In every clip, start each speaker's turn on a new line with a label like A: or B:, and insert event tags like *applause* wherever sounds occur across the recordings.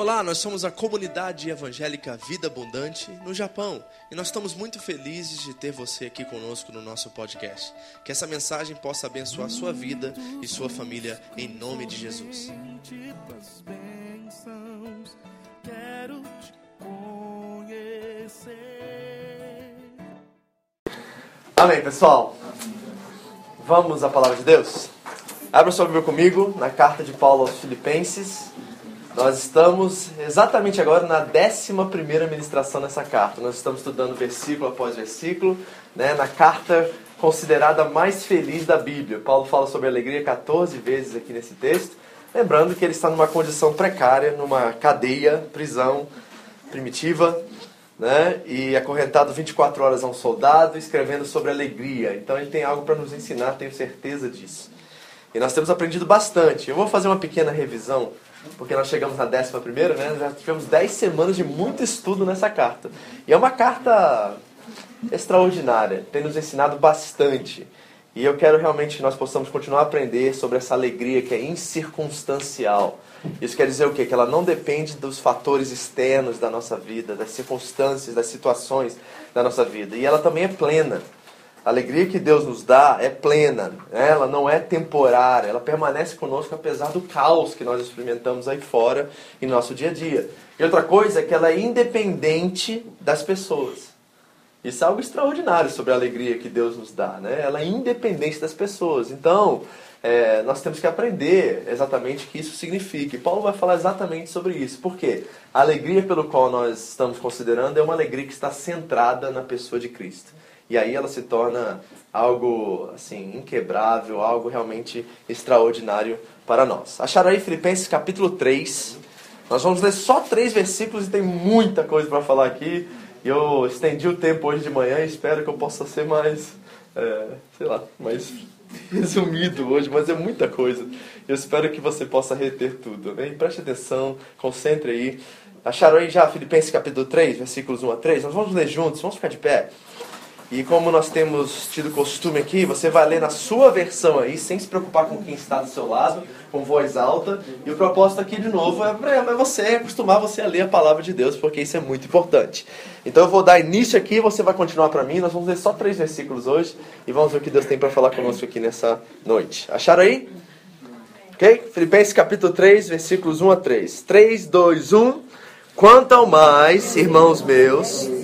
A: Olá, nós somos a comunidade evangélica Vida Abundante no Japão e nós estamos muito felizes de ter você aqui conosco no nosso podcast. Que essa mensagem possa abençoar sua vida e sua família em nome de Jesus. Amém, pessoal. Vamos à palavra de Deus? Abra sua Bíblia comigo na carta de Paulo aos Filipenses. Nós estamos exatamente agora na 11 ministração nessa carta. Nós estamos estudando versículo após versículo, né, na carta considerada mais feliz da Bíblia. Paulo fala sobre alegria 14 vezes aqui nesse texto. Lembrando que ele está numa condição precária, numa cadeia, prisão primitiva, né, e acorrentado 24 horas a um soldado, escrevendo sobre alegria. Então ele tem algo para nos ensinar, tenho certeza disso. E nós temos aprendido bastante. Eu vou fazer uma pequena revisão porque nós chegamos na décima primeira, né? Já tivemos dez semanas de muito estudo nessa carta. E é uma carta extraordinária, tem nos ensinado bastante. E eu quero realmente que nós possamos continuar a aprender sobre essa alegria que é incircunstancial. Isso quer dizer o quê? Que ela não depende dos fatores externos da nossa vida, das circunstâncias, das situações da nossa vida. E ela também é plena. A alegria que Deus nos dá é plena, né? ela não é temporária, ela permanece conosco apesar do caos que nós experimentamos aí fora em nosso dia a dia. E outra coisa é que ela é independente das pessoas. Isso é algo extraordinário sobre a alegria que Deus nos dá, né? Ela é independente das pessoas. Então, é, nós temos que aprender exatamente o que isso significa. E Paulo vai falar exatamente sobre isso. Por quê? A alegria pelo qual nós estamos considerando é uma alegria que está centrada na pessoa de Cristo. E aí ela se torna algo assim inquebrável, algo realmente extraordinário para nós. Acharam aí Filipenses capítulo 3. Nós vamos ler só três versículos e tem muita coisa para falar aqui. Eu estendi o tempo hoje de manhã e espero que eu possa ser mais, é, sei lá, mais *laughs* resumido hoje, mas é muita coisa. Eu espero que você possa reter tudo. Né? preste atenção, concentre aí. Acharam aí já Filipenses capítulo 3, versículos 1 a 3? Nós vamos ler juntos, vamos ficar de pé. E como nós temos tido costume aqui, você vai ler na sua versão aí, sem se preocupar com quem está do seu lado, com voz alta. E o propósito aqui, de novo, é para você acostumar você a ler a palavra de Deus, porque isso é muito importante. Então eu vou dar início aqui, você vai continuar para mim. Nós vamos ler só três versículos hoje e vamos ver o que Deus tem para falar conosco aqui nessa noite. Acharam aí? Ok? Filipenses capítulo 3, versículos 1 a 3. 3, 2, 1. Quanto ao mais, irmãos meus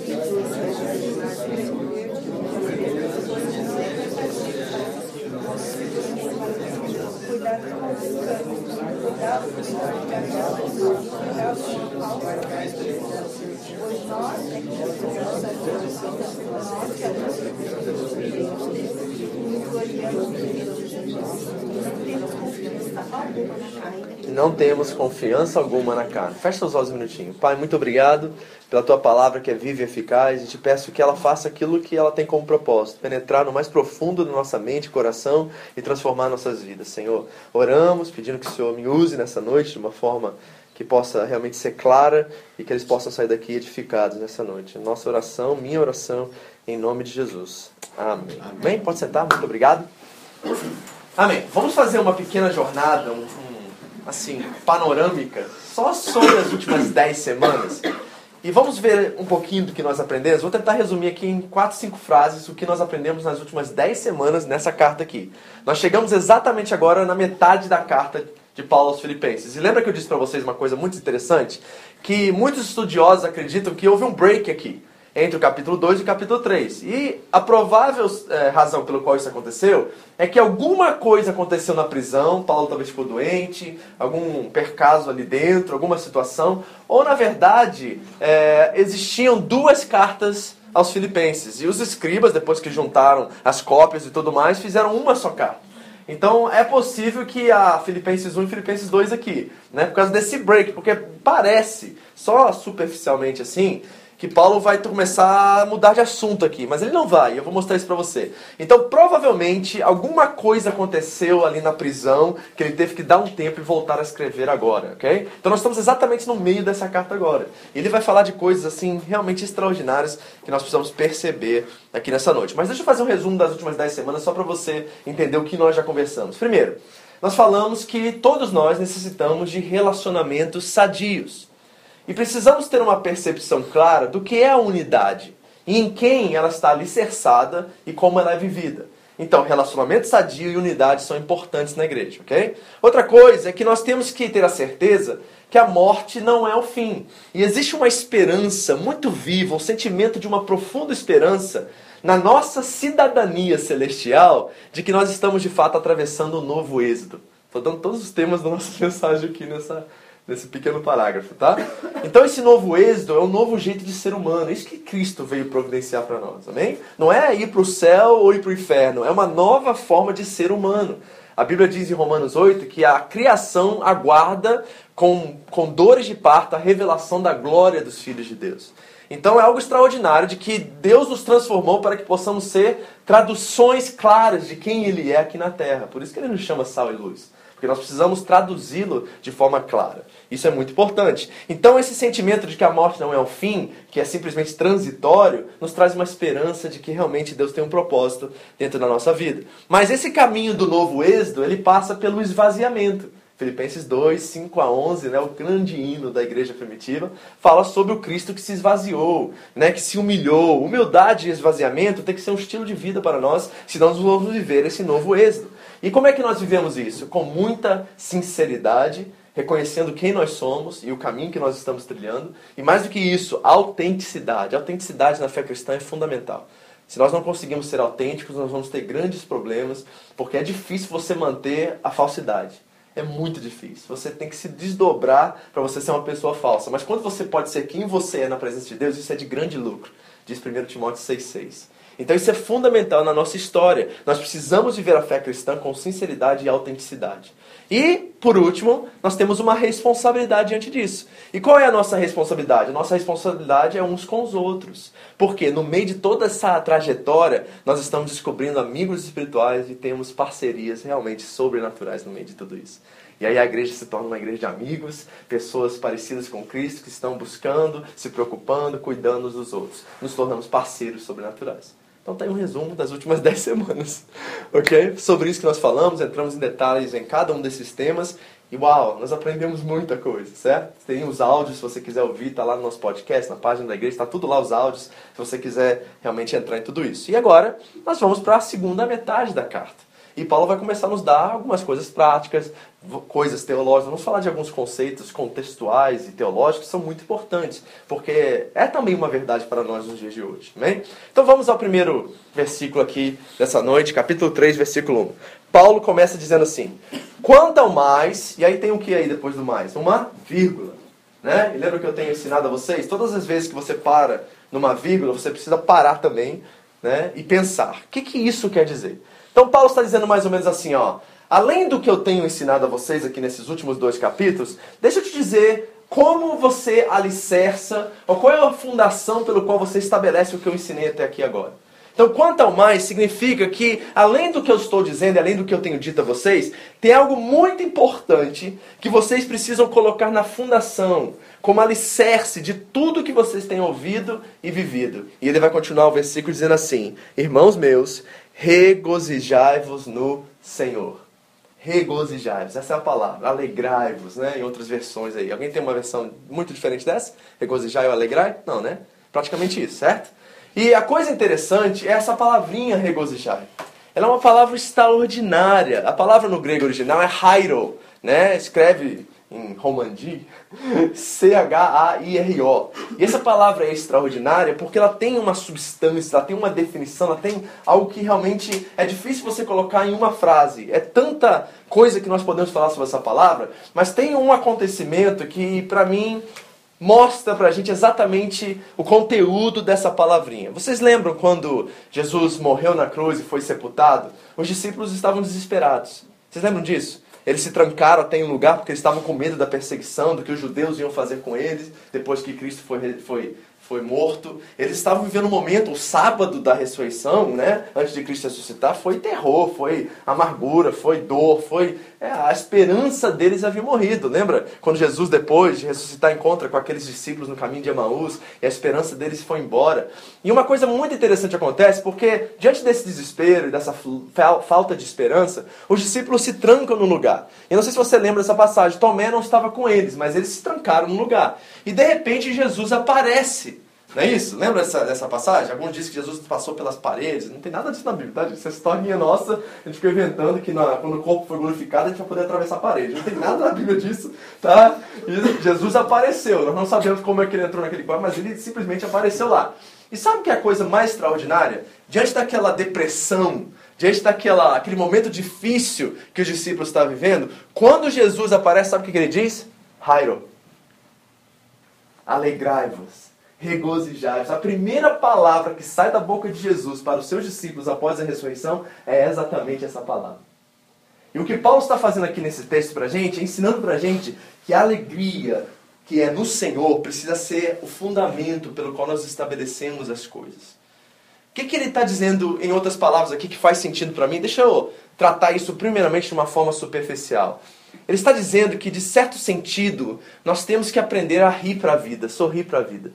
A: não temos confiança alguma na carne. Fecha seus olhos um minutinho. Pai, muito obrigado pela tua palavra que é viva e eficaz e te peço que ela faça aquilo que ela tem como propósito, penetrar no mais profundo da nossa mente e coração e transformar nossas vidas. Senhor, oramos pedindo que o Senhor me use nessa noite de uma forma que possa realmente ser clara e que eles possam sair daqui edificados nessa noite. Nossa oração, minha oração, em nome de Jesus. Amém. Amém? Pode sentar, muito obrigado. Amém. Vamos fazer uma pequena jornada, um assim, panorâmica, só sobre as últimas 10 semanas. E vamos ver um pouquinho do que nós aprendemos. Vou tentar resumir aqui em 4, 5 frases o que nós aprendemos nas últimas 10 semanas nessa carta aqui. Nós chegamos exatamente agora na metade da carta de Paulo aos Filipenses. E lembra que eu disse para vocês uma coisa muito interessante? Que muitos estudiosos acreditam que houve um break aqui entre o capítulo 2 e o capítulo 3. E a provável é, razão pelo qual isso aconteceu é que alguma coisa aconteceu na prisão, Paulo talvez ficou doente, algum percaso ali dentro, alguma situação, ou na verdade é, existiam duas cartas aos filipenses. E os escribas, depois que juntaram as cópias e tudo mais, fizeram uma só carta. Então é possível que a Filipenses 1 e Filipenses 2 aqui, né, por causa desse break, porque parece, só superficialmente assim, que Paulo vai começar a mudar de assunto aqui, mas ele não vai, eu vou mostrar isso para você. Então, provavelmente, alguma coisa aconteceu ali na prisão que ele teve que dar um tempo e voltar a escrever agora, ok? Então, nós estamos exatamente no meio dessa carta agora. Ele vai falar de coisas, assim, realmente extraordinárias que nós precisamos perceber aqui nessa noite. Mas deixa eu fazer um resumo das últimas 10 semanas só para você entender o que nós já conversamos. Primeiro, nós falamos que todos nós necessitamos de relacionamentos sadios. E precisamos ter uma percepção clara do que é a unidade e em quem ela está alicerçada e como ela é vivida. Então, relacionamento sadio e unidade são importantes na igreja, ok? Outra coisa é que nós temos que ter a certeza que a morte não é o fim. E existe uma esperança muito viva, um sentimento de uma profunda esperança na nossa cidadania celestial de que nós estamos de fato atravessando um novo êxodo. Estou dando todos os temas da nossa *laughs* mensagem aqui nessa, nesse pequeno parágrafo, tá? Então esse novo êxodo é um novo jeito de ser humano. Isso que Cristo veio providenciar para nós, amém? Não é ir para o céu ou ir para o inferno, é uma nova forma de ser humano. A Bíblia diz em Romanos 8 que a criação aguarda com, com dores de parto a revelação da glória dos filhos de Deus. Então é algo extraordinário de que Deus nos transformou para que possamos ser traduções claras de quem Ele é aqui na terra. Por isso que Ele nos chama sal e luz. Porque nós precisamos traduzi-lo de forma clara. Isso é muito importante. Então, esse sentimento de que a morte não é o fim, que é simplesmente transitório, nos traz uma esperança de que realmente Deus tem um propósito dentro da nossa vida. Mas esse caminho do novo êxodo, ele passa pelo esvaziamento. Filipenses 2, 5 a 11, né, o grande hino da igreja primitiva, fala sobre o Cristo que se esvaziou, né, que se humilhou. Humildade e esvaziamento tem que ser um estilo de vida para nós, se nós vamos viver esse novo êxodo. E como é que nós vivemos isso? Com muita sinceridade, reconhecendo quem nós somos e o caminho que nós estamos trilhando. E mais do que isso, autenticidade. Autenticidade na fé cristã é fundamental. Se nós não conseguimos ser autênticos, nós vamos ter grandes problemas, porque é difícil você manter a falsidade. É muito difícil. Você tem que se desdobrar para você ser uma pessoa falsa. Mas quando você pode ser quem você é na presença de Deus, isso é de grande lucro. Diz 1 Timóteo 6,6. Então isso é fundamental na nossa história. Nós precisamos viver a fé cristã com sinceridade e autenticidade. E, por último, nós temos uma responsabilidade diante disso. E qual é a nossa responsabilidade? A nossa responsabilidade é uns com os outros. Porque no meio de toda essa trajetória, nós estamos descobrindo amigos espirituais e temos parcerias realmente sobrenaturais no meio de tudo isso. E aí a igreja se torna uma igreja de amigos, pessoas parecidas com Cristo que estão buscando, se preocupando, cuidando uns dos outros. Nos tornamos parceiros sobrenaturais. Então tá um resumo das últimas *laughs* 10 semanas, ok? Sobre isso que nós falamos, entramos em detalhes em cada um desses temas e uau, nós aprendemos muita coisa, certo? Tem os áudios, se você quiser ouvir, tá lá no nosso podcast, na página da igreja, está tudo lá os áudios, se você quiser realmente entrar em tudo isso. E agora, nós vamos para a segunda metade da carta. E Paulo vai começar a nos dar algumas coisas práticas, coisas teológicas. Vamos falar de alguns conceitos contextuais e teológicos que são muito importantes, porque é também uma verdade para nós nos dias de hoje. Amém? Então vamos ao primeiro versículo aqui dessa noite, capítulo 3, versículo 1. Paulo começa dizendo assim: Quanto ao mais, e aí tem o que aí depois do mais? Uma vírgula. Né? E lembra que eu tenho ensinado a vocês? Todas as vezes que você para numa vírgula, você precisa parar também né? e pensar. O que, que isso quer dizer? Então Paulo está dizendo mais ou menos assim, ó. Além do que eu tenho ensinado a vocês aqui nesses últimos dois capítulos, deixa eu te dizer como você alicerça, ou qual é a fundação pelo qual você estabelece o que eu ensinei até aqui agora. Então, quanto ao mais, significa que, além do que eu estou dizendo, além do que eu tenho dito a vocês, tem algo muito importante que vocês precisam colocar na fundação, como alicerce de tudo que vocês têm ouvido e vivido. E ele vai continuar o versículo dizendo assim: Irmãos meus, regozijai-vos no Senhor. Regozijai-vos, essa é a palavra, alegrai-vos, né? Em outras versões aí. Alguém tem uma versão muito diferente dessa? Regozijai ou alegrai? Não, né? Praticamente isso, certo? E a coisa interessante é essa palavrinha regozijai. Ela é uma palavra extraordinária. A palavra no grego original é hairo, né? Escreve em Romandi, C-H-A-I-R-O. E essa palavra é extraordinária porque ela tem uma substância, ela tem uma definição, ela tem algo que realmente é difícil você colocar em uma frase. É tanta coisa que nós podemos falar sobre essa palavra, mas tem um acontecimento que, para mim, mostra pra gente exatamente o conteúdo dessa palavrinha. Vocês lembram quando Jesus morreu na cruz e foi sepultado? Os discípulos estavam desesperados. Vocês lembram disso? Eles se trancaram até em um lugar porque eles estavam com medo da perseguição, do que os judeus iam fazer com eles depois que Cristo foi, foi, foi morto. Eles estavam vivendo um momento, o sábado da ressurreição, né? Antes de Cristo ressuscitar, foi terror, foi amargura, foi dor, foi a esperança deles havia morrido. Lembra quando Jesus, depois de ressuscitar, encontra com aqueles discípulos no caminho de Emaús e a esperança deles foi embora? E uma coisa muito interessante acontece porque, diante desse desespero e dessa falta de esperança, os discípulos se trancam no lugar. E não sei se você lembra dessa passagem, Tomé não estava com eles, mas eles se trancaram no lugar. E de repente Jesus aparece não é isso? Lembra dessa, dessa passagem? Alguns dizem que Jesus passou pelas paredes. Não tem nada disso na Bíblia, tá? Essa historinha nossa, a gente fica inventando que na, quando o corpo foi glorificado, a gente vai poder atravessar a parede. Não tem nada na Bíblia disso, tá? E Jesus apareceu. Nós não sabemos como é que ele entrou naquele quarto, mas ele simplesmente apareceu lá. E sabe o que é a coisa mais extraordinária? Diante daquela depressão, diante daquela aquele momento difícil que os discípulos estavam vivendo, quando Jesus aparece, sabe o que ele diz? Jairo, alegrai-vos regozijai A primeira palavra que sai da boca de Jesus para os seus discípulos após a ressurreição é exatamente essa palavra. E o que Paulo está fazendo aqui nesse texto para a gente, é ensinando para a gente que a alegria que é no Senhor precisa ser o fundamento pelo qual nós estabelecemos as coisas. O que, que ele está dizendo, em outras palavras, aqui que faz sentido para mim? Deixa eu tratar isso primeiramente de uma forma superficial. Ele está dizendo que, de certo sentido, nós temos que aprender a rir para a vida, sorrir para a vida.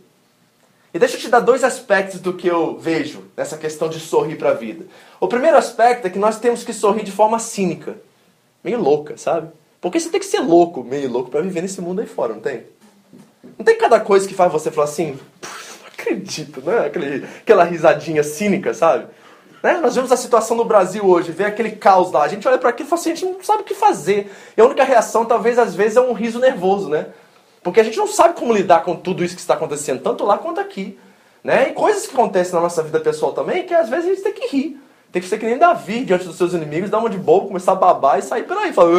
A: E deixa eu te dar dois aspectos do que eu vejo nessa questão de sorrir para a vida. O primeiro aspecto é que nós temos que sorrir de forma cínica, meio louca, sabe? Porque você tem que ser louco, meio louco, para viver nesse mundo aí fora, não tem? Não tem cada coisa que faz você falar assim, não acredito, né? Aquele, aquela risadinha cínica, sabe? Né? Nós vemos a situação no Brasil hoje, vê aquele caos lá, a gente olha para aquilo e fala assim, a gente não sabe o que fazer. E a única reação, talvez, às vezes, é um riso nervoso, né? Porque a gente não sabe como lidar com tudo isso que está acontecendo, tanto lá quanto aqui. Né? E coisas que acontecem na nossa vida pessoal também, que às vezes a gente tem que rir. Tem que ser que nem Davi diante dos seus inimigos, dar uma de bobo, começar a babar e sair por aí. Falar,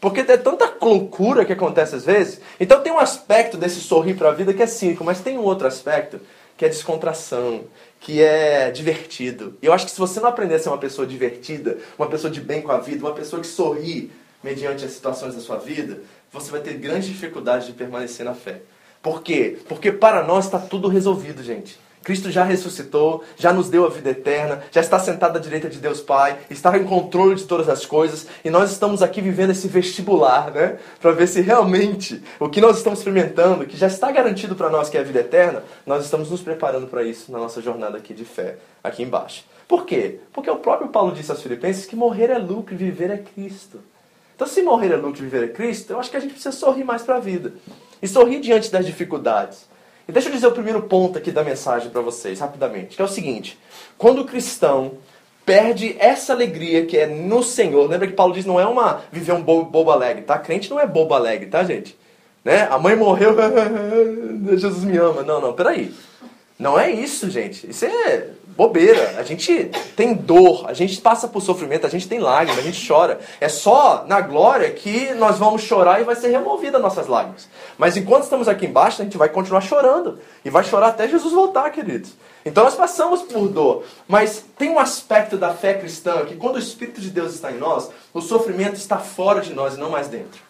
A: porque tem tanta loucura que acontece às vezes. Então tem um aspecto desse sorrir para a vida que é cínico, mas tem um outro aspecto que é descontração, que é divertido. E eu acho que se você não aprender a ser uma pessoa divertida, uma pessoa de bem com a vida, uma pessoa que sorri mediante as situações da sua vida, você vai ter grande dificuldade de permanecer na fé. Por quê? Porque para nós está tudo resolvido, gente. Cristo já ressuscitou, já nos deu a vida eterna, já está sentado à direita de Deus Pai, está em controle de todas as coisas, e nós estamos aqui vivendo esse vestibular, né? Para ver se realmente o que nós estamos experimentando, que já está garantido para nós que é a vida eterna, nós estamos nos preparando para isso na nossa jornada aqui de fé, aqui embaixo. Por quê? Porque o próprio Paulo disse aos Filipenses que morrer é lucro e viver é Cristo. Então, se morrer é lucro e viver é Cristo, eu acho que a gente precisa sorrir mais para a vida. E sorrir diante das dificuldades. E deixa eu dizer o primeiro ponto aqui da mensagem para vocês, rapidamente, que é o seguinte: quando o cristão perde essa alegria que é no Senhor, lembra que Paulo diz não é uma viver um bobo, bobo alegre, tá? Crente não é bobo alegre, tá, gente? Né? A mãe morreu, *laughs* Jesus me ama. Não, não, peraí. Não é isso, gente. Isso é bobeira. A gente tem dor, a gente passa por sofrimento, a gente tem lágrimas, a gente chora. É só na glória que nós vamos chorar e vai ser removida nossas lágrimas. Mas enquanto estamos aqui embaixo, a gente vai continuar chorando. E vai chorar até Jesus voltar, queridos. Então nós passamos por dor. Mas tem um aspecto da fé cristã que quando o Espírito de Deus está em nós, o sofrimento está fora de nós e não mais dentro.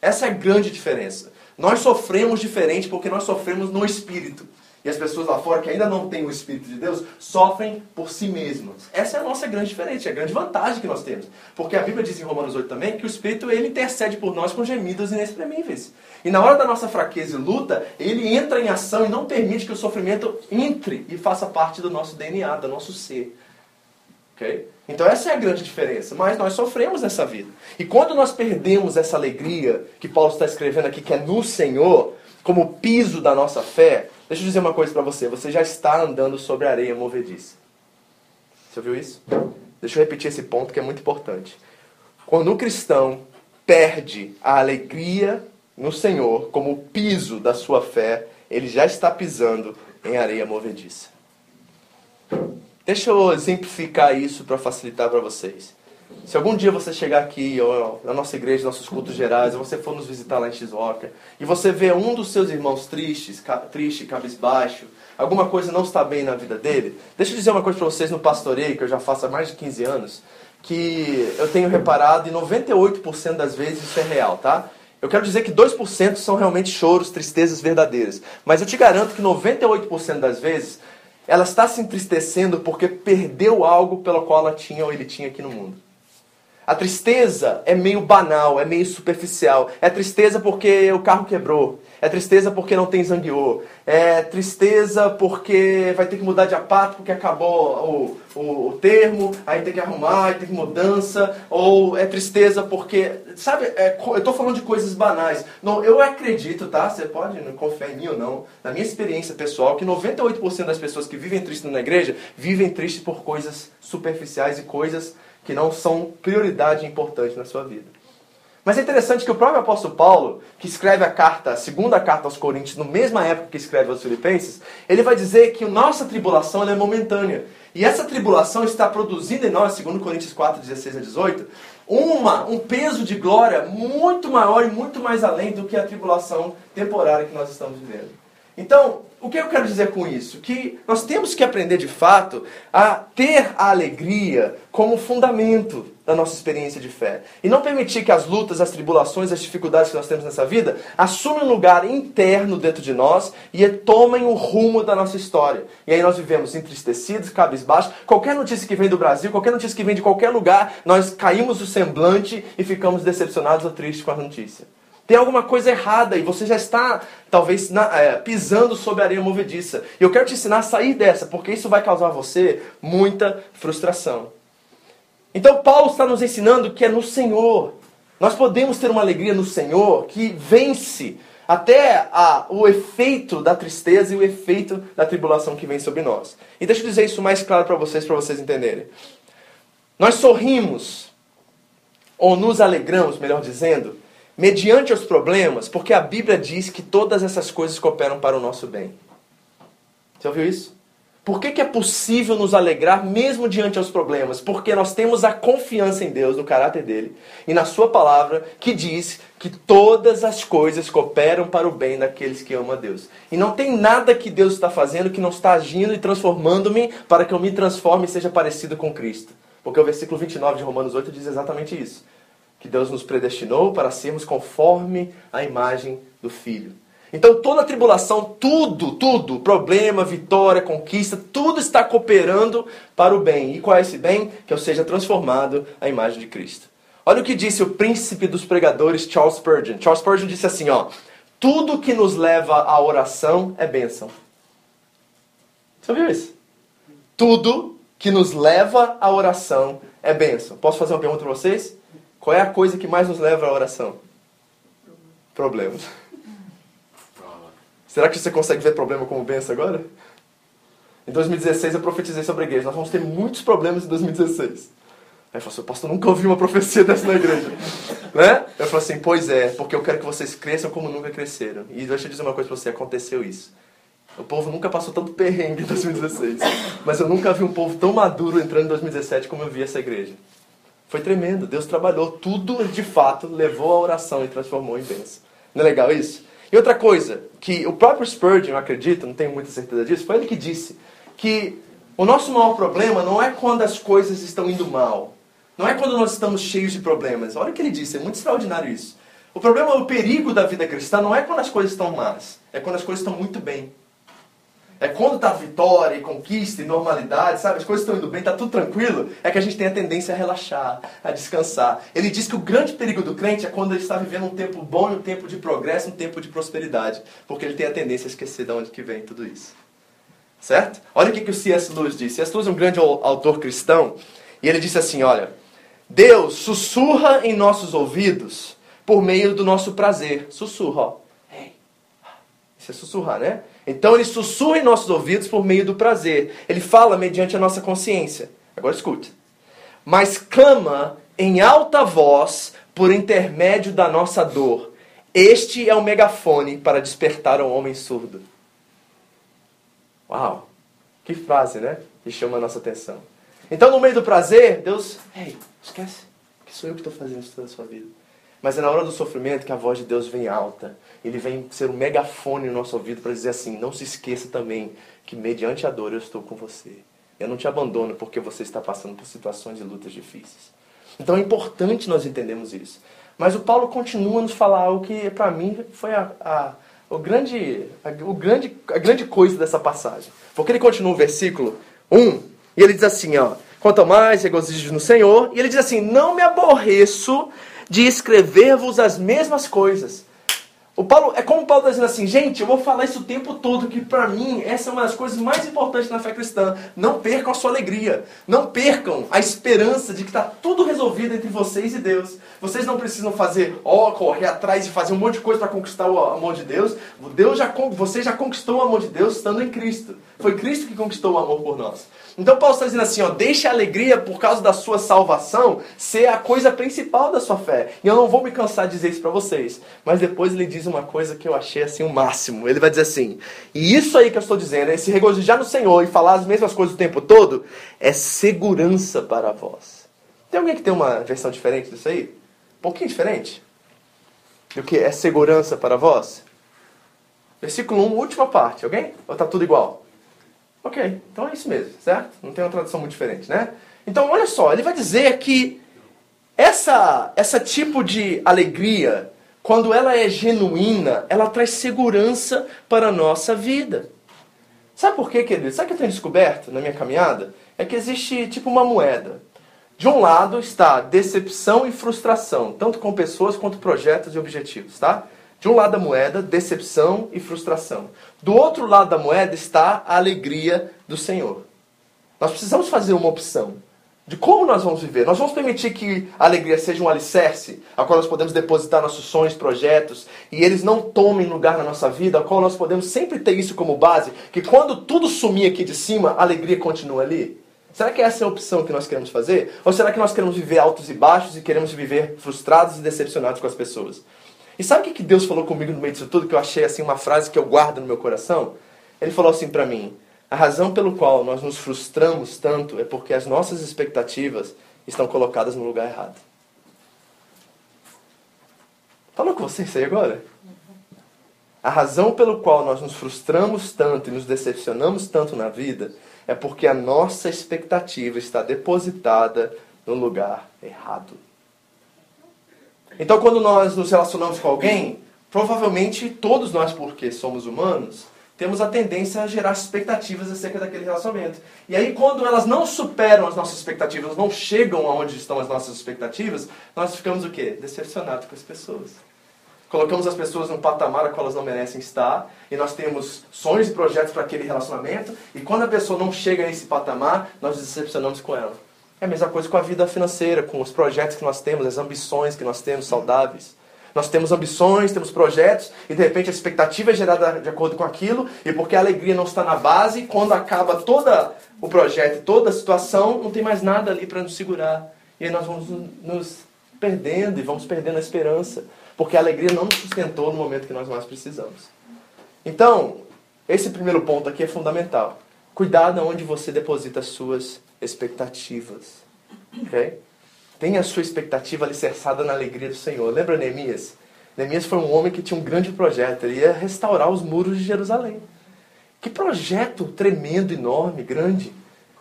A: Essa é a grande diferença. Nós sofremos diferente porque nós sofremos no Espírito. E as pessoas lá fora que ainda não têm o Espírito de Deus sofrem por si mesmas. Essa é a nossa grande diferença, é a grande vantagem que nós temos. Porque a Bíblia diz em Romanos 8 também que o Espírito ele intercede por nós com gemidos inexprimíveis. E na hora da nossa fraqueza e luta, ele entra em ação e não permite que o sofrimento entre e faça parte do nosso DNA, do nosso ser. Okay? Então essa é a grande diferença. Mas nós sofremos nessa vida. E quando nós perdemos essa alegria que Paulo está escrevendo aqui, que é no Senhor, como piso da nossa fé, Deixa eu dizer uma coisa para você. Você já está andando sobre areia movediça. Você ouviu isso? Deixa eu repetir esse ponto que é muito importante. Quando o cristão perde a alegria no Senhor como piso da sua fé, ele já está pisando em areia movediça. Deixa eu exemplificar isso para facilitar para vocês. Se algum dia você chegar aqui, ou na nossa igreja, nossos cultos gerais, ou você for nos visitar lá em Shizuoka, e você vê um dos seus irmãos tristes, ca triste, cabisbaixo, alguma coisa não está bem na vida dele, deixa eu dizer uma coisa para vocês no pastoreio, que eu já faço há mais de 15 anos, que eu tenho reparado, e 98% das vezes isso é real, tá? Eu quero dizer que 2% são realmente choros, tristezas verdadeiras. Mas eu te garanto que 98% das vezes ela está se entristecendo porque perdeu algo pelo qual ela tinha ou ele tinha aqui no mundo. A tristeza é meio banal, é meio superficial. É tristeza porque o carro quebrou. É tristeza porque não tem zangueô. É tristeza porque vai ter que mudar de apato porque acabou o, o, o, termo, aí tem que arrumar, aí tem que mudança. Ou é tristeza porque, sabe, é, eu estou falando de coisas banais. Não, eu acredito, tá? Você pode confiar em mim ou não, na minha experiência pessoal, que 98% das pessoas que vivem tristes na igreja vivem tristes por coisas superficiais e coisas que não são prioridade importante na sua vida. Mas é interessante que o próprio apóstolo Paulo, que escreve a carta, a segunda carta aos Coríntios, na mesma época que escreve aos Filipenses, ele vai dizer que nossa tribulação é momentânea. E essa tribulação está produzindo em nós, segundo Coríntios 4, 16 a 18, uma, um peso de glória muito maior e muito mais além do que a tribulação temporária que nós estamos vivendo. Então, o que eu quero dizer com isso? Que nós temos que aprender de fato a ter a alegria como fundamento da nossa experiência de fé. E não permitir que as lutas, as tribulações, as dificuldades que nós temos nessa vida assumam um lugar interno dentro de nós e tomem o rumo da nossa história. E aí nós vivemos entristecidos, cabisbaixos. Qualquer notícia que vem do Brasil, qualquer notícia que vem de qualquer lugar, nós caímos o semblante e ficamos decepcionados ou tristes com a notícia. Tem alguma coisa errada e você já está, talvez, na, é, pisando sobre a areia movediça. E eu quero te ensinar a sair dessa, porque isso vai causar a você muita frustração. Então, Paulo está nos ensinando que é no Senhor. Nós podemos ter uma alegria no Senhor que vence até a, o efeito da tristeza e o efeito da tribulação que vem sobre nós. E deixa eu dizer isso mais claro para vocês, para vocês entenderem. Nós sorrimos, ou nos alegramos, melhor dizendo, mediante os problemas, porque a Bíblia diz que todas essas coisas cooperam para o nosso bem. Você ouviu isso? Por que, que é possível nos alegrar mesmo diante dos problemas? Porque nós temos a confiança em Deus, no caráter dele, e na sua palavra, que diz que todas as coisas cooperam para o bem daqueles que amam a Deus. E não tem nada que Deus está fazendo que não está agindo e transformando-me para que eu me transforme e seja parecido com Cristo. Porque o versículo 29 de Romanos 8 diz exatamente isso que Deus nos predestinou para sermos conforme a imagem do Filho. Então toda tribulação, tudo, tudo, problema, vitória, conquista, tudo está cooperando para o bem. E qual é esse bem? Que eu seja transformado à imagem de Cristo. Olha o que disse o príncipe dos pregadores Charles Spurgeon. Charles Spurgeon disse assim, ó: Tudo que nos leva à oração é bênção. Você ouviu isso? Tudo que nos leva à oração é bênção. Posso fazer uma pergunta para vocês? Qual é a coisa que mais nos leva à oração? Problemas. Será que você consegue ver problema como benção agora? Em 2016 eu profetizei sobre a igreja. Nós vamos ter muitos problemas em 2016. Aí eu falei assim, pastor, nunca ouvi uma profecia *laughs* dessa na igreja. né? Eu falei assim, pois é, porque eu quero que vocês cresçam como nunca cresceram. E deixa eu dizer uma coisa para você, aconteceu isso. O povo nunca passou tanto perrengue em 2016. Mas eu nunca vi um povo tão maduro entrando em 2017 como eu vi essa igreja. Foi tremendo. Deus trabalhou. Tudo, de fato, levou a oração e transformou em bênção. Não é legal isso? E outra coisa, que o próprio Spurgeon, eu acredito, não tenho muita certeza disso, foi ele que disse que o nosso maior problema não é quando as coisas estão indo mal. Não é quando nós estamos cheios de problemas. Olha o que ele disse, é muito extraordinário isso. O problema, o perigo da vida cristã não é quando as coisas estão más, é quando as coisas estão muito bem. É quando está vitória e conquista e normalidade, sabe? As coisas estão indo bem, está tudo tranquilo. É que a gente tem a tendência a relaxar, a descansar. Ele diz que o grande perigo do crente é quando ele está vivendo um tempo bom um tempo de progresso, um tempo de prosperidade. Porque ele tem a tendência a esquecer de onde que vem tudo isso. Certo? Olha o que, que o C.S. Lewis disse. C.S. Lewis é um grande autor cristão. E ele disse assim, olha... Deus sussurra em nossos ouvidos por meio do nosso prazer. Sussurra, ó. Isso é sussurrar, né? Então ele sussurra em nossos ouvidos por meio do prazer. Ele fala mediante a nossa consciência. Agora escute. Mas clama em alta voz por intermédio da nossa dor. Este é o megafone para despertar um homem surdo. Uau! Que frase, né? Que chama a nossa atenção. Então, no meio do prazer, Deus, ei, esquece que sou eu que estou fazendo isso toda a sua vida. Mas é na hora do sofrimento que a voz de Deus vem alta. Ele vem ser um megafone no nosso ouvido para dizer assim: não se esqueça também que, mediante a dor, eu estou com você. Eu não te abandono porque você está passando por situações e lutas difíceis. Então é importante nós entendermos isso. Mas o Paulo continua a nos falar algo que, para mim, foi a, a, o grande, a, o grande, a grande coisa dessa passagem. Porque ele continua o versículo 1 e ele diz assim: ó, Quanto mais regozijo no Senhor. E ele diz assim: Não me aborreço de escrever-vos as mesmas coisas. O Paulo, é como o Paulo está dizendo assim, gente, eu vou falar isso o tempo todo, que para mim essa é uma das coisas mais importantes na fé cristã. Não percam a sua alegria. Não percam a esperança de que está tudo resolvido entre vocês e Deus. Vocês não precisam fazer, ó, correr atrás e fazer um monte de coisa para conquistar o amor de Deus. Deus já, você já conquistou o amor de Deus estando em Cristo. Foi Cristo que conquistou o amor por nós. Então Paulo está dizendo assim, ó, deixe a alegria por causa da sua salvação ser a coisa principal da sua fé. E eu não vou me cansar de dizer isso para vocês. Mas depois ele diz uma coisa que eu achei assim o máximo. Ele vai dizer assim: "E isso aí que eu estou dizendo, esse regozijar no Senhor e falar as mesmas coisas o tempo todo, é segurança para vós." Tem alguém que tem uma versão diferente disso aí? Um pouquinho diferente? Do que é segurança para vós? Versículo 1, última parte, alguém? Ou está tudo igual? Ok, então é isso mesmo, certo? Não tem uma tradução muito diferente, né? Então, olha só, ele vai dizer que essa, essa tipo de alegria, quando ela é genuína, ela traz segurança para a nossa vida. Sabe por quê, querido? Sabe o que eu tenho descoberto na minha caminhada? É que existe tipo uma moeda. De um lado está decepção e frustração, tanto com pessoas quanto projetos e objetivos, tá? De um lado da moeda, decepção e frustração. Do outro lado da moeda está a alegria do Senhor. Nós precisamos fazer uma opção de como nós vamos viver. Nós vamos permitir que a alegria seja um alicerce, a qual nós podemos depositar nossos sonhos, projetos, e eles não tomem lugar na nossa vida, a qual nós podemos sempre ter isso como base, que quando tudo sumir aqui de cima, a alegria continua ali. Será que essa é a opção que nós queremos fazer? Ou será que nós queremos viver altos e baixos e queremos viver frustrados e decepcionados com as pessoas? E sabe o que Deus falou comigo no meio disso tudo, que eu achei assim uma frase que eu guardo no meu coração? Ele falou assim para mim: a razão pelo qual nós nos frustramos tanto é porque as nossas expectativas estão colocadas no lugar errado. Falou com você isso aí agora? A razão pelo qual nós nos frustramos tanto e nos decepcionamos tanto na vida é porque a nossa expectativa está depositada no lugar errado. Então, quando nós nos relacionamos com alguém, provavelmente todos nós, porque somos humanos, temos a tendência a gerar expectativas acerca daquele relacionamento. E aí, quando elas não superam as nossas expectativas, não chegam aonde estão as nossas expectativas, nós ficamos o quê? Decepcionados com as pessoas. Colocamos as pessoas num patamar a qual elas não merecem estar, e nós temos sonhos e projetos para aquele relacionamento, e quando a pessoa não chega nesse patamar, nós nos decepcionamos com ela. É a mesma coisa com a vida financeira, com os projetos que nós temos, as ambições que nós temos saudáveis. Nós temos ambições, temos projetos, e de repente a expectativa é gerada de acordo com aquilo, e porque a alegria não está na base, quando acaba todo o projeto, toda a situação, não tem mais nada ali para nos segurar. E aí nós vamos nos perdendo e vamos perdendo a esperança, porque a alegria não nos sustentou no momento que nós mais precisamos. Então, esse primeiro ponto aqui é fundamental. Cuidado onde você deposita as suas expectativas. Ok? Tenha a sua expectativa alicerçada na alegria do Senhor. Lembra Neemias? Neemias foi um homem que tinha um grande projeto. Ele ia restaurar os muros de Jerusalém. Que projeto tremendo, enorme, grande.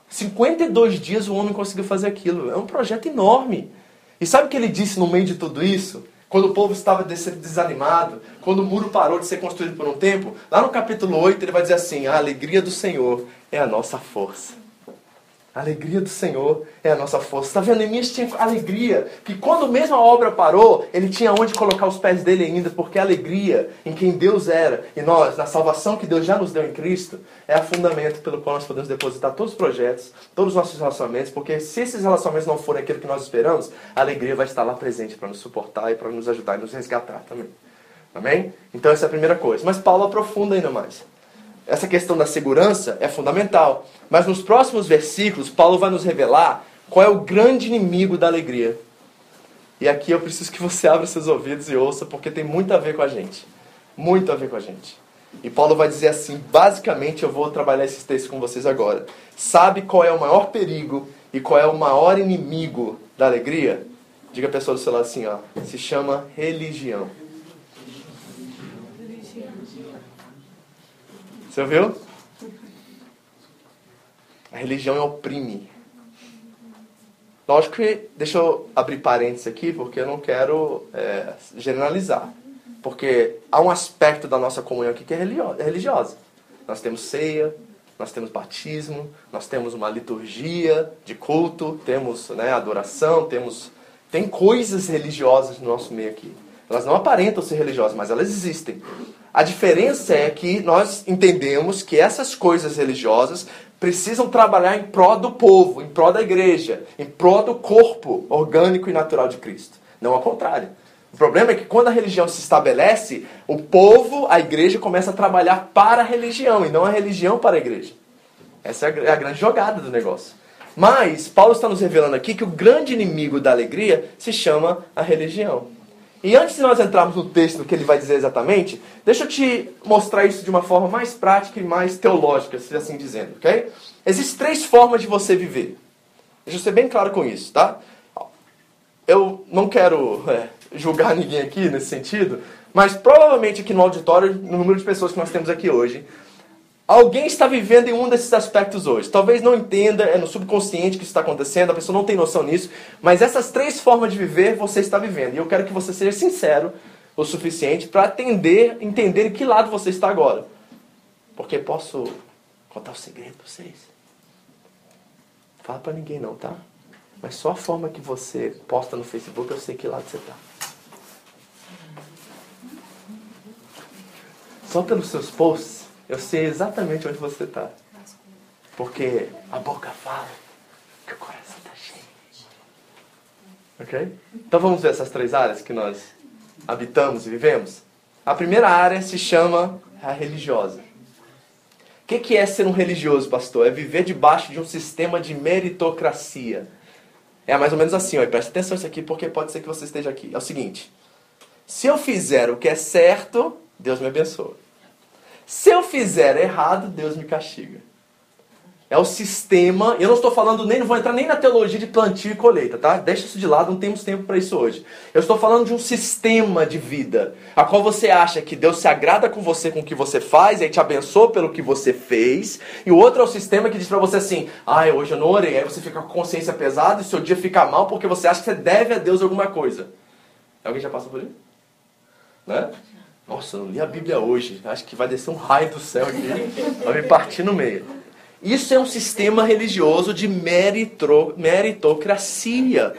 A: 52 dias o homem conseguiu fazer aquilo. É um projeto enorme. E sabe o que ele disse no meio de tudo isso? Quando o povo estava desanimado, quando o muro parou de ser construído por um tempo, lá no capítulo 8 ele vai dizer assim: A alegria do Senhor é a nossa força. A alegria do Senhor é a nossa força. Está vendo? Neemias tinha alegria. Que quando mesmo a obra parou, ele tinha onde colocar os pés dele ainda, porque a alegria em quem Deus era e nós, na salvação que Deus já nos deu em Cristo, é o fundamento pelo qual nós podemos depositar todos os projetos, todos os nossos relacionamentos, porque se esses relacionamentos não forem aquilo que nós esperamos, a alegria vai estar lá presente para nos suportar e para nos ajudar e nos resgatar também. Amém? Então essa é a primeira coisa. Mas Paulo aprofunda ainda mais essa questão da segurança é fundamental. Mas nos próximos versículos, Paulo vai nos revelar qual é o grande inimigo da alegria. E aqui eu preciso que você abra seus ouvidos e ouça, porque tem muito a ver com a gente. Muito a ver com a gente. E Paulo vai dizer assim: basicamente, eu vou trabalhar esses textos com vocês agora. Sabe qual é o maior perigo e qual é o maior inimigo da alegria? Diga a pessoa do lado assim: ó, se chama religião. Você ouviu? A religião oprime. Lógico que, deixa eu abrir parênteses aqui, porque eu não quero é, generalizar. Porque há um aspecto da nossa comunhão aqui que é, é religiosa. Nós temos ceia, nós temos batismo, nós temos uma liturgia de culto, temos né, adoração, temos tem coisas religiosas no nosso meio aqui. Elas não aparentam ser religiosas, mas elas existem. A diferença é que nós entendemos que essas coisas religiosas precisam trabalhar em prol do povo, em prol da igreja, em prol do corpo orgânico e natural de Cristo. Não ao contrário. O problema é que quando a religião se estabelece, o povo, a igreja, começa a trabalhar para a religião e não a religião para a igreja. Essa é a grande jogada do negócio. Mas Paulo está nos revelando aqui que o grande inimigo da alegria se chama a religião. E antes de nós entrarmos no texto que ele vai dizer exatamente, deixa eu te mostrar isso de uma forma mais prática e mais teológica, se assim dizendo, ok? Existem três formas de você viver. Deixa eu ser bem claro com isso, tá? Eu não quero é, julgar ninguém aqui nesse sentido, mas provavelmente aqui no auditório, no número de pessoas que nós temos aqui hoje, Alguém está vivendo em um desses aspectos hoje. Talvez não entenda, é no subconsciente que isso está acontecendo, a pessoa não tem noção nisso, mas essas três formas de viver você está vivendo. E eu quero que você seja sincero o suficiente para atender, entender em que lado você está agora. Porque posso contar um segredo para vocês. Fala para ninguém não, tá? Mas só a forma que você posta no Facebook eu sei que lado você está. Só pelos seus posts eu sei exatamente onde você está. Porque a boca fala que o coração está cheio. Ok? Então vamos ver essas três áreas que nós habitamos e vivemos. A primeira área se chama a religiosa. O que, que é ser um religioso, pastor? É viver debaixo de um sistema de meritocracia. É mais ou menos assim, ó, preste atenção nisso aqui, porque pode ser que você esteja aqui. É o seguinte: se eu fizer o que é certo, Deus me abençoa. Se eu fizer errado, Deus me castiga. É o sistema. Eu não estou falando nem, não vou entrar nem na teologia de plantio e colheita, tá? Deixa isso de lado, não temos tempo para isso hoje. Eu estou falando de um sistema de vida, a qual você acha que Deus se agrada com você, com o que você faz, e aí te abençoa pelo que você fez. E o outro é o sistema que diz para você assim: ah, hoje eu não orei. Aí você fica com a consciência pesada e seu dia fica mal porque você acha que você deve a Deus alguma coisa. Alguém já passou por isso? Né? Nossa, não li a Bíblia hoje. Acho que vai descer um raio do céu aqui. Vai me partir no meio. Isso é um sistema religioso de meritro, meritocracia.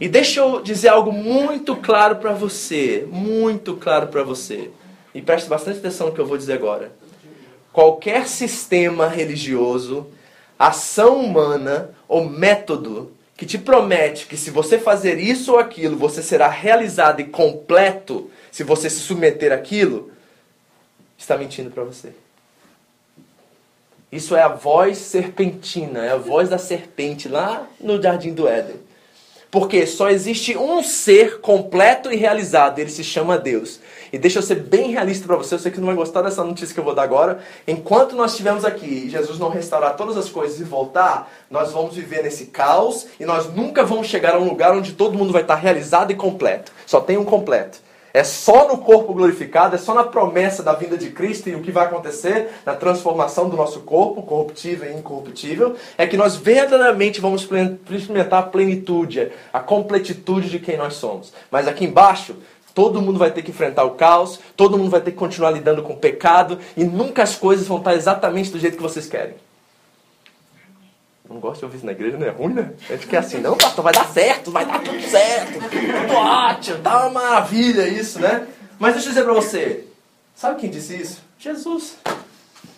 A: E deixa eu dizer algo muito claro para você. Muito claro para você. E preste bastante atenção no que eu vou dizer agora. Qualquer sistema religioso, ação humana ou método que te promete que se você fazer isso ou aquilo, você será realizado e completo, se você se submeter àquilo, está mentindo para você. Isso é a voz serpentina, é a voz da serpente lá no jardim do Éden. Porque só existe um ser completo e realizado, ele se chama Deus. E deixa eu ser bem realista para você, eu sei que não vai gostar dessa notícia que eu vou dar agora. Enquanto nós estivermos aqui e Jesus não restaurar todas as coisas e voltar, nós vamos viver nesse caos e nós nunca vamos chegar a um lugar onde todo mundo vai estar realizado e completo. Só tem um completo. É só no corpo glorificado, é só na promessa da vinda de Cristo e o que vai acontecer na transformação do nosso corpo, corruptível e incorruptível, é que nós verdadeiramente vamos experimentar a plenitude, a completitude de quem nós somos. Mas aqui embaixo, todo mundo vai ter que enfrentar o caos, todo mundo vai ter que continuar lidando com o pecado e nunca as coisas vão estar exatamente do jeito que vocês querem. Não gosto de ouvir isso na igreja, não é ruim, né? A gente quer assim, não, pastor, vai dar certo, vai dar tudo certo, tudo ótimo, tá uma maravilha isso, né? Mas deixa eu dizer pra você, sabe quem disse isso? Jesus.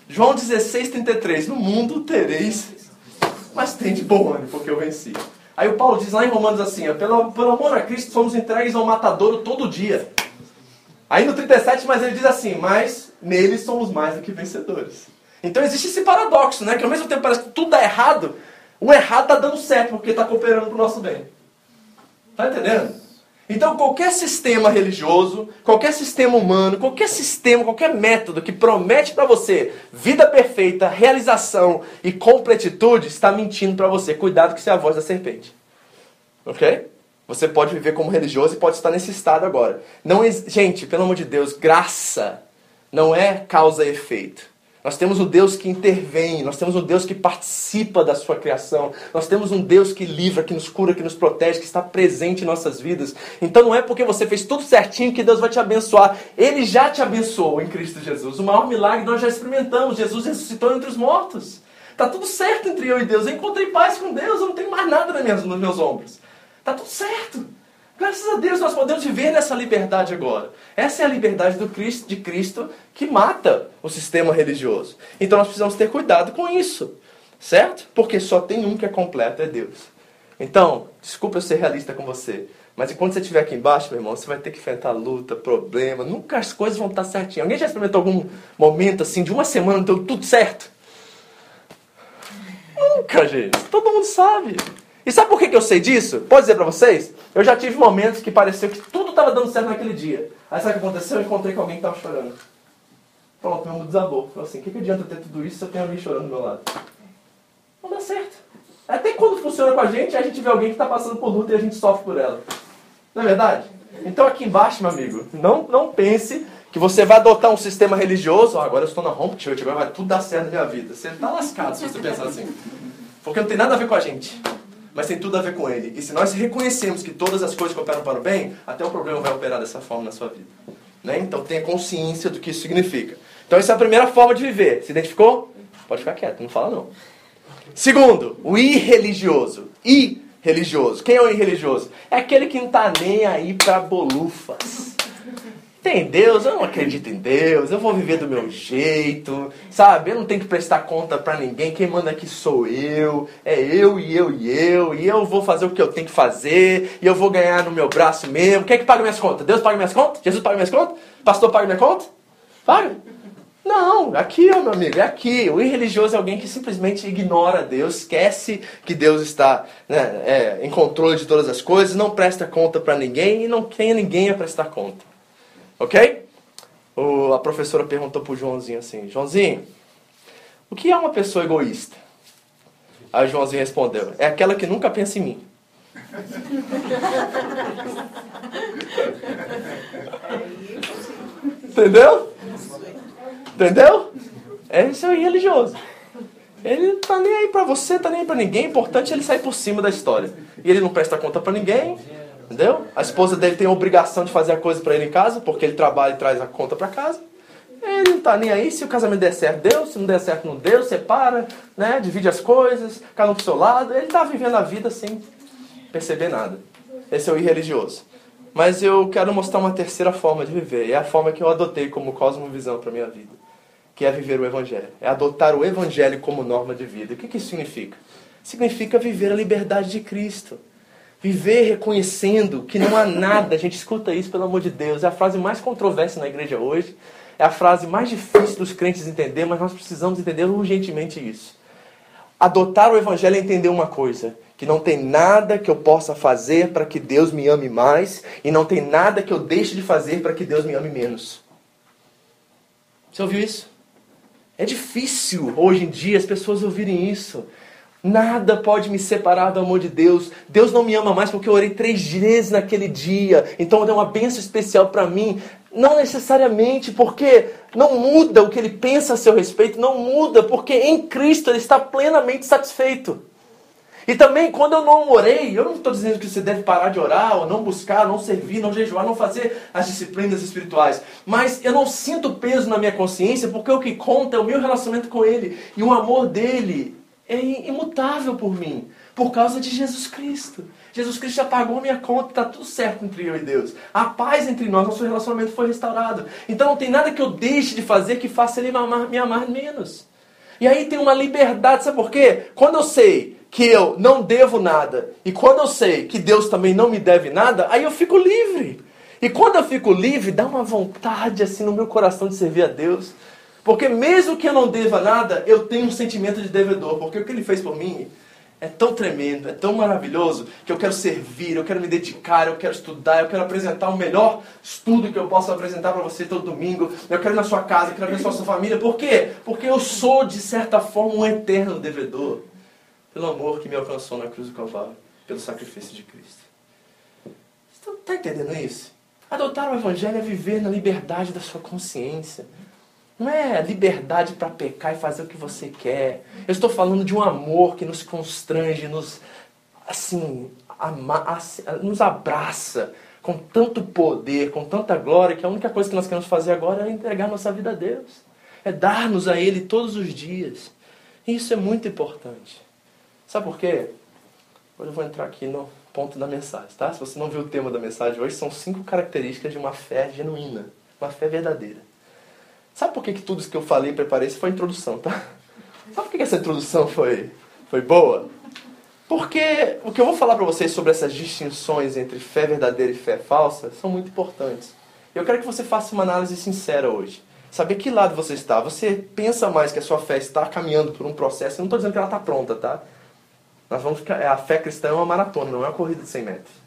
A: João 16, 33, no mundo tereis, mas tem de bom ânimo, porque eu venci. Aí o Paulo diz lá em Romanos assim, pelo, pelo amor a Cristo somos entregues ao matadouro todo dia. Aí no 37, mas ele diz assim, mas nele somos mais do que vencedores. Então existe esse paradoxo, né? Que ao mesmo tempo parece que tudo dá errado, o errado está dando certo porque está cooperando para o nosso bem. Tá entendendo? Então qualquer sistema religioso, qualquer sistema humano, qualquer sistema, qualquer método que promete para você vida perfeita, realização e completitude, está mentindo para você. Cuidado que isso é a voz da serpente. Ok? Você pode viver como religioso e pode estar nesse estado agora. Não, gente, pelo amor de Deus, graça não é causa e efeito. Nós temos um Deus que intervém, nós temos um Deus que participa da sua criação, nós temos um Deus que livra, que nos cura, que nos protege, que está presente em nossas vidas. Então não é porque você fez tudo certinho que Deus vai te abençoar. Ele já te abençoou em Cristo Jesus. O maior milagre nós já experimentamos. Jesus ressuscitou entre os mortos. Está tudo certo entre eu e Deus. Eu encontrei paz com Deus, eu não tenho mais nada nos meus ombros. Está tudo certo. Graças a Deus nós podemos viver nessa liberdade agora. Essa é a liberdade do Cristo, de Cristo que mata o sistema religioso. Então nós precisamos ter cuidado com isso, certo? Porque só tem um que é completo, é Deus. Então, desculpa eu ser realista com você, mas enquanto você estiver aqui embaixo, meu irmão, você vai ter que enfrentar luta, problema, nunca as coisas vão estar certinhas. Alguém já experimentou algum momento assim, de uma semana, deu tudo certo? Nunca, gente. Todo mundo sabe. E sabe por que, que eu sei disso? Pode dizer para vocês? Eu já tive momentos que pareceu que tudo estava dando certo naquele dia. Aí sabe o que aconteceu? Eu encontrei com alguém que estava chorando. Pronto, meu mundo desabou. Falei assim, o que, que adianta ter tudo isso se eu tenho alguém chorando do meu lado? Não dá certo. Até quando funciona com a gente, a gente vê alguém que está passando por luta e a gente sofre por ela. Não é verdade? Então aqui embaixo, meu amigo, não, não pense que você vai adotar um sistema religioso. Oh, agora eu estou na home church, agora vai tudo dar certo na minha vida. Você está lascado se você pensar assim. Porque não tem nada a ver com a gente mas tem tudo a ver com Ele. E se nós reconhecemos que todas as coisas cooperam para o bem, até o problema vai operar dessa forma na sua vida. Né? Então tenha consciência do que isso significa. Então essa é a primeira forma de viver. Se identificou? Pode ficar quieto, não fala não. Segundo, o irreligioso. Irreligioso. Quem é o irreligioso? É aquele que não está nem aí para bolufas. Tem Deus, eu não acredito em Deus, eu vou viver do meu jeito, sabe? Eu não tenho que prestar conta para ninguém, quem manda aqui sou eu, é eu e eu e eu, e eu vou fazer o que eu tenho que fazer, e eu vou ganhar no meu braço mesmo. Quem é que paga minhas contas? Deus paga minhas contas? Jesus paga minhas contas? Pastor paga minha conta? Paga? Não, aqui, ó, meu amigo, é aqui. O irreligioso é alguém que simplesmente ignora Deus, esquece que Deus está né, é, em controle de todas as coisas, não presta conta para ninguém e não tem ninguém a prestar conta. Ok? O, a professora perguntou pro Joãozinho assim: Joãozinho, o que é uma pessoa egoísta? Aí o Joãozinho respondeu: É aquela que nunca pensa em mim. Entendeu? Entendeu? Esse é o religioso. Ele tá nem aí pra você, tá nem aí pra ninguém. O importante é ele sair por cima da história. E ele não presta conta pra ninguém. Entendeu? A esposa dele tem a obrigação de fazer a coisa para ele em casa, porque ele trabalha e traz a conta para casa. Ele não tá nem aí, se o casamento der certo, deu, se não der certo, não deu, separa, né? divide as coisas, cada um pro seu lado. Ele tá vivendo a vida sem perceber nada. Esse é o irreligioso. Mas eu quero mostrar uma terceira forma de viver, é a forma que eu adotei como cosmovisão para minha vida, que é viver o evangelho. É adotar o evangelho como norma de vida. O que, que isso significa? Significa viver a liberdade de Cristo. Viver reconhecendo que não há nada, a gente escuta isso, pelo amor de Deus, é a frase mais controversa na igreja hoje, é a frase mais difícil dos crentes entender, mas nós precisamos entender urgentemente isso. Adotar o Evangelho é entender uma coisa: que não tem nada que eu possa fazer para que Deus me ame mais, e não tem nada que eu deixe de fazer para que Deus me ame menos. Você ouviu isso? É difícil hoje em dia as pessoas ouvirem isso. Nada pode me separar do amor de Deus. Deus não me ama mais porque eu orei três vezes naquele dia. Então deu uma bênção especial para mim. Não necessariamente porque não muda o que ele pensa a seu respeito, não muda porque em Cristo ele está plenamente satisfeito. E também, quando eu não orei, eu não estou dizendo que você deve parar de orar, ou não buscar, não servir, não jejuar, não fazer as disciplinas espirituais. Mas eu não sinto peso na minha consciência, porque o que conta é o meu relacionamento com Ele e o amor dele é imutável por mim, por causa de Jesus Cristo. Jesus Cristo já pagou a minha conta, está tudo certo entre eu e Deus. A paz entre nós, nosso relacionamento foi restaurado. Então não tem nada que eu deixe de fazer que faça ele me amar, me amar menos. E aí tem uma liberdade, sabe por quê? Quando eu sei que eu não devo nada, e quando eu sei que Deus também não me deve nada, aí eu fico livre. E quando eu fico livre, dá uma vontade assim no meu coração de servir a Deus. Porque mesmo que eu não deva nada, eu tenho um sentimento de devedor. Porque o que ele fez por mim é tão tremendo, é tão maravilhoso, que eu quero servir, eu quero me dedicar, eu quero estudar, eu quero apresentar o melhor estudo que eu posso apresentar para você todo domingo. Eu quero ir na sua casa, eu quero abençoar a sua família. Por quê? Porque eu sou, de certa forma, um eterno devedor. Pelo amor que me alcançou na cruz do Calvário, pelo sacrifício de Cristo. Você está entendendo isso? Adotar o Evangelho é viver na liberdade da sua consciência Não é liberdade para pecar e fazer o que você quer. Eu estou falando de um amor que nos constrange, nos assim, ama, assim, nos abraça com tanto poder, com tanta glória, que a única coisa que nós queremos fazer agora é entregar nossa vida a Deus. É dar-nos a Ele todos os dias. E isso é muito importante. Sabe por quê? Hoje eu vou entrar aqui no ponto da mensagem, tá? Se você não viu o tema da mensagem hoje, são cinco características de uma fé genuína, uma fé verdadeira. Sabe por que, que tudo isso que eu falei e preparei? Isso foi introdução, tá? Sabe por que, que essa introdução foi, foi boa? Porque o que eu vou falar para vocês sobre essas distinções entre fé verdadeira e fé falsa são muito importantes. Eu quero que você faça uma análise sincera hoje. Saber que lado você está. Você pensa mais que a sua fé está caminhando por um processo. Eu não estou dizendo que ela está pronta, tá? Nós vamos ficar, a fé cristã é uma maratona, não é uma corrida de 100 metros.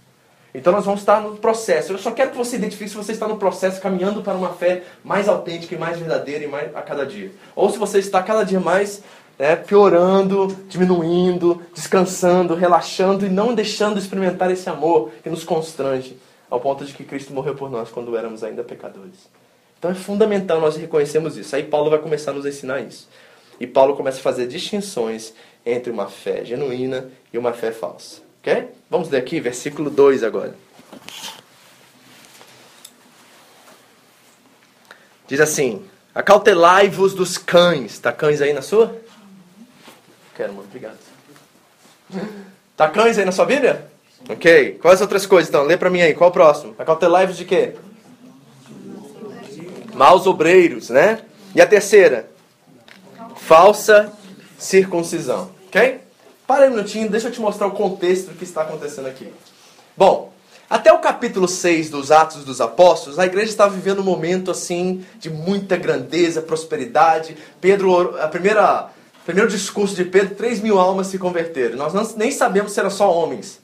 A: Então nós vamos estar no processo. Eu só quero que você identifique se você está no processo caminhando para uma fé mais autêntica e mais verdadeira e mais a cada dia. Ou se você está cada dia mais né, piorando, diminuindo, descansando, relaxando e não deixando de experimentar esse amor que nos constrange ao ponto de que Cristo morreu por nós quando éramos ainda pecadores. Então é fundamental nós reconhecermos isso. Aí Paulo vai começar a nos ensinar isso. E Paulo começa a fazer distinções entre uma fé genuína e uma fé falsa. Ok? Vamos ler aqui, versículo 2 agora. Diz assim: Acautelai-vos dos cães. Está cães aí na sua? Quero, mano. Obrigado. Está cães aí na sua Bíblia? Ok. Quais outras coisas então? Lê para mim aí. Qual o próximo? Acautelai-vos de quê? Maus obreiros, né? E a terceira? Falsa circuncisão. Ok? Para um minutinho, deixa eu te mostrar o contexto do que está acontecendo aqui. Bom, até o capítulo 6 dos Atos dos Apóstolos, a igreja estava vivendo um momento assim de muita grandeza, prosperidade. Pedro, a primeira, primeiro discurso de Pedro, 3 mil almas se converteram. Nós não, nem sabemos se eram só homens,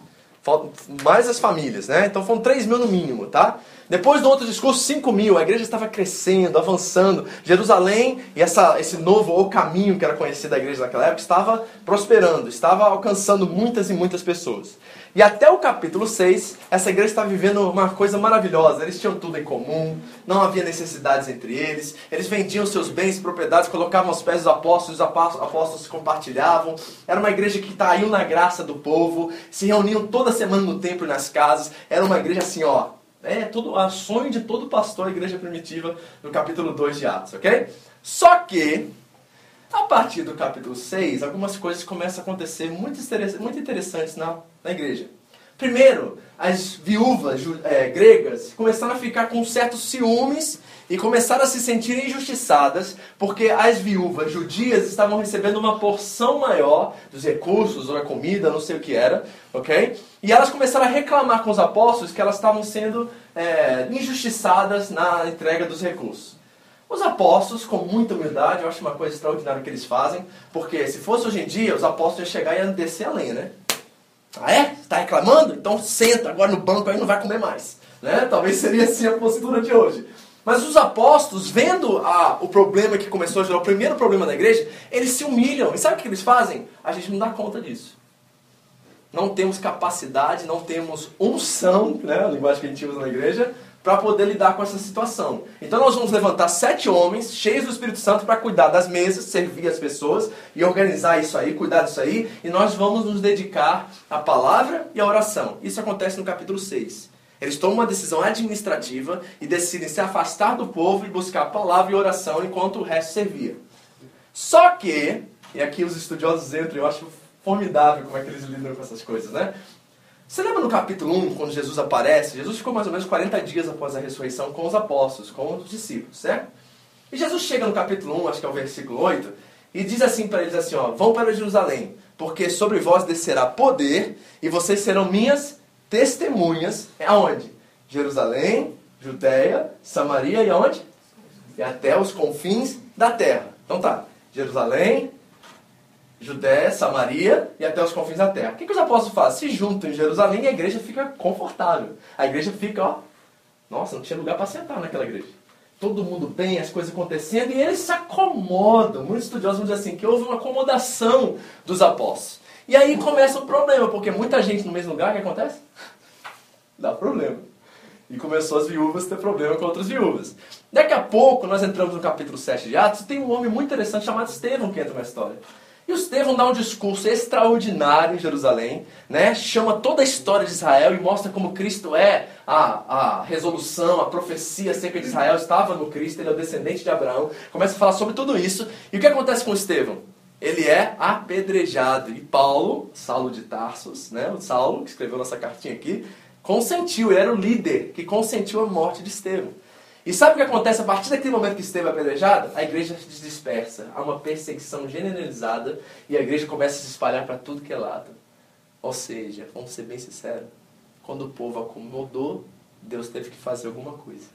A: mais as famílias, né? Então foram 3 mil no mínimo, tá? Depois do outro discurso, 5 mil, a igreja estava crescendo, avançando. Jerusalém e essa, esse novo caminho que era conhecido da igreja naquela época estava prosperando, estava alcançando muitas e muitas pessoas. E até o capítulo 6, essa igreja estava vivendo uma coisa maravilhosa. Eles tinham tudo em comum, não havia necessidades entre eles, eles vendiam seus bens e propriedades, colocavam aos pés dos apóstolos, os apóstolos compartilhavam. Era uma igreja que caiu na graça do povo, se reuniam toda semana no templo e nas casas. Era uma igreja assim, ó, é tudo a sonho de todo pastor, a igreja primitiva, no capítulo 2 de Atos, ok? Só que, a partir do capítulo 6, algumas coisas começam a acontecer muito, muito interessantes na, na igreja. Primeiro, as viúvas é, gregas começaram a ficar com certos ciúmes e começaram a se sentir injustiçadas porque as viúvas judias estavam recebendo uma porção maior dos recursos ou da comida, não sei o que era, ok? E elas começaram a reclamar com os apóstolos que elas estavam sendo é, injustiçadas na entrega dos recursos. Os apóstolos, com muita humildade, eu acho uma coisa extraordinária que eles fazem, porque se fosse hoje em dia, os apóstolos iam chegar e iam descer a né? Ah é? Está reclamando? Então senta agora no banco aí não vai comer mais. Né? Talvez seria assim a postura de hoje. Mas os apóstolos, vendo a, o problema que começou a gerar, o primeiro problema da igreja, eles se humilham. E sabe o que eles fazem? A gente não dá conta disso. Não temos capacidade, não temos unção, né, a linguagem que a gente usa na igreja, para poder lidar com essa situação. Então nós vamos levantar sete homens cheios do Espírito Santo para cuidar das mesas, servir as pessoas e organizar isso aí, cuidar disso aí, e nós vamos nos dedicar à palavra e à oração. Isso acontece no capítulo 6. Eles tomam uma decisão administrativa e decidem se afastar do povo e buscar a palavra e oração enquanto o resto servia. Só que, e aqui os estudiosos entram, eu acho formidável como é que eles lidam com essas coisas, né? Você lembra no capítulo 1, quando Jesus aparece? Jesus ficou mais ou menos 40 dias após a ressurreição com os apóstolos, com os discípulos, certo? E Jesus chega no capítulo 1, acho que é o versículo 8, e diz assim para eles assim, ó, vão para Jerusalém, porque sobre vós descerá poder, e vocês serão minhas testemunhas aonde? Jerusalém, Judéia, Samaria e aonde? E até os confins da terra. Então tá, Jerusalém, Judéia, Samaria e até os confins da terra. O que, que os apóstolos fazem? Se juntam em Jerusalém e a igreja fica confortável. A igreja fica, ó, nossa, não tinha lugar para sentar naquela igreja. Todo mundo bem, as coisas acontecendo, e eles se acomodam. Muitos estudiosos vão dizer assim, que houve uma acomodação dos apóstolos. E aí começa o problema, porque muita gente no mesmo lugar, o que acontece? *laughs* Dá problema. E começou as viúvas a ter problema com outras viúvas. Daqui a pouco, nós entramos no capítulo 7 de Atos, tem um homem muito interessante chamado Estevão que entra na história. E o Estevão dá um discurso extraordinário em Jerusalém, né? chama toda a história de Israel e mostra como Cristo é a, a resolução, a profecia acerca de Israel estava no Cristo, ele é o descendente de Abraão. Começa a falar sobre tudo isso. E o que acontece com Estevão? Ele é apedrejado. E Paulo, Saulo de Tarsos, né? o Saulo, que escreveu nossa cartinha aqui, consentiu, ele era o líder que consentiu a morte de Estevão. E sabe o que acontece a partir daquele momento que Estevão é apedrejado? A igreja se dispersa, há uma perseguição generalizada e a igreja começa a se espalhar para tudo que é lado. Ou seja, vamos ser bem sinceros, quando o povo acomodou, Deus teve que fazer alguma coisa.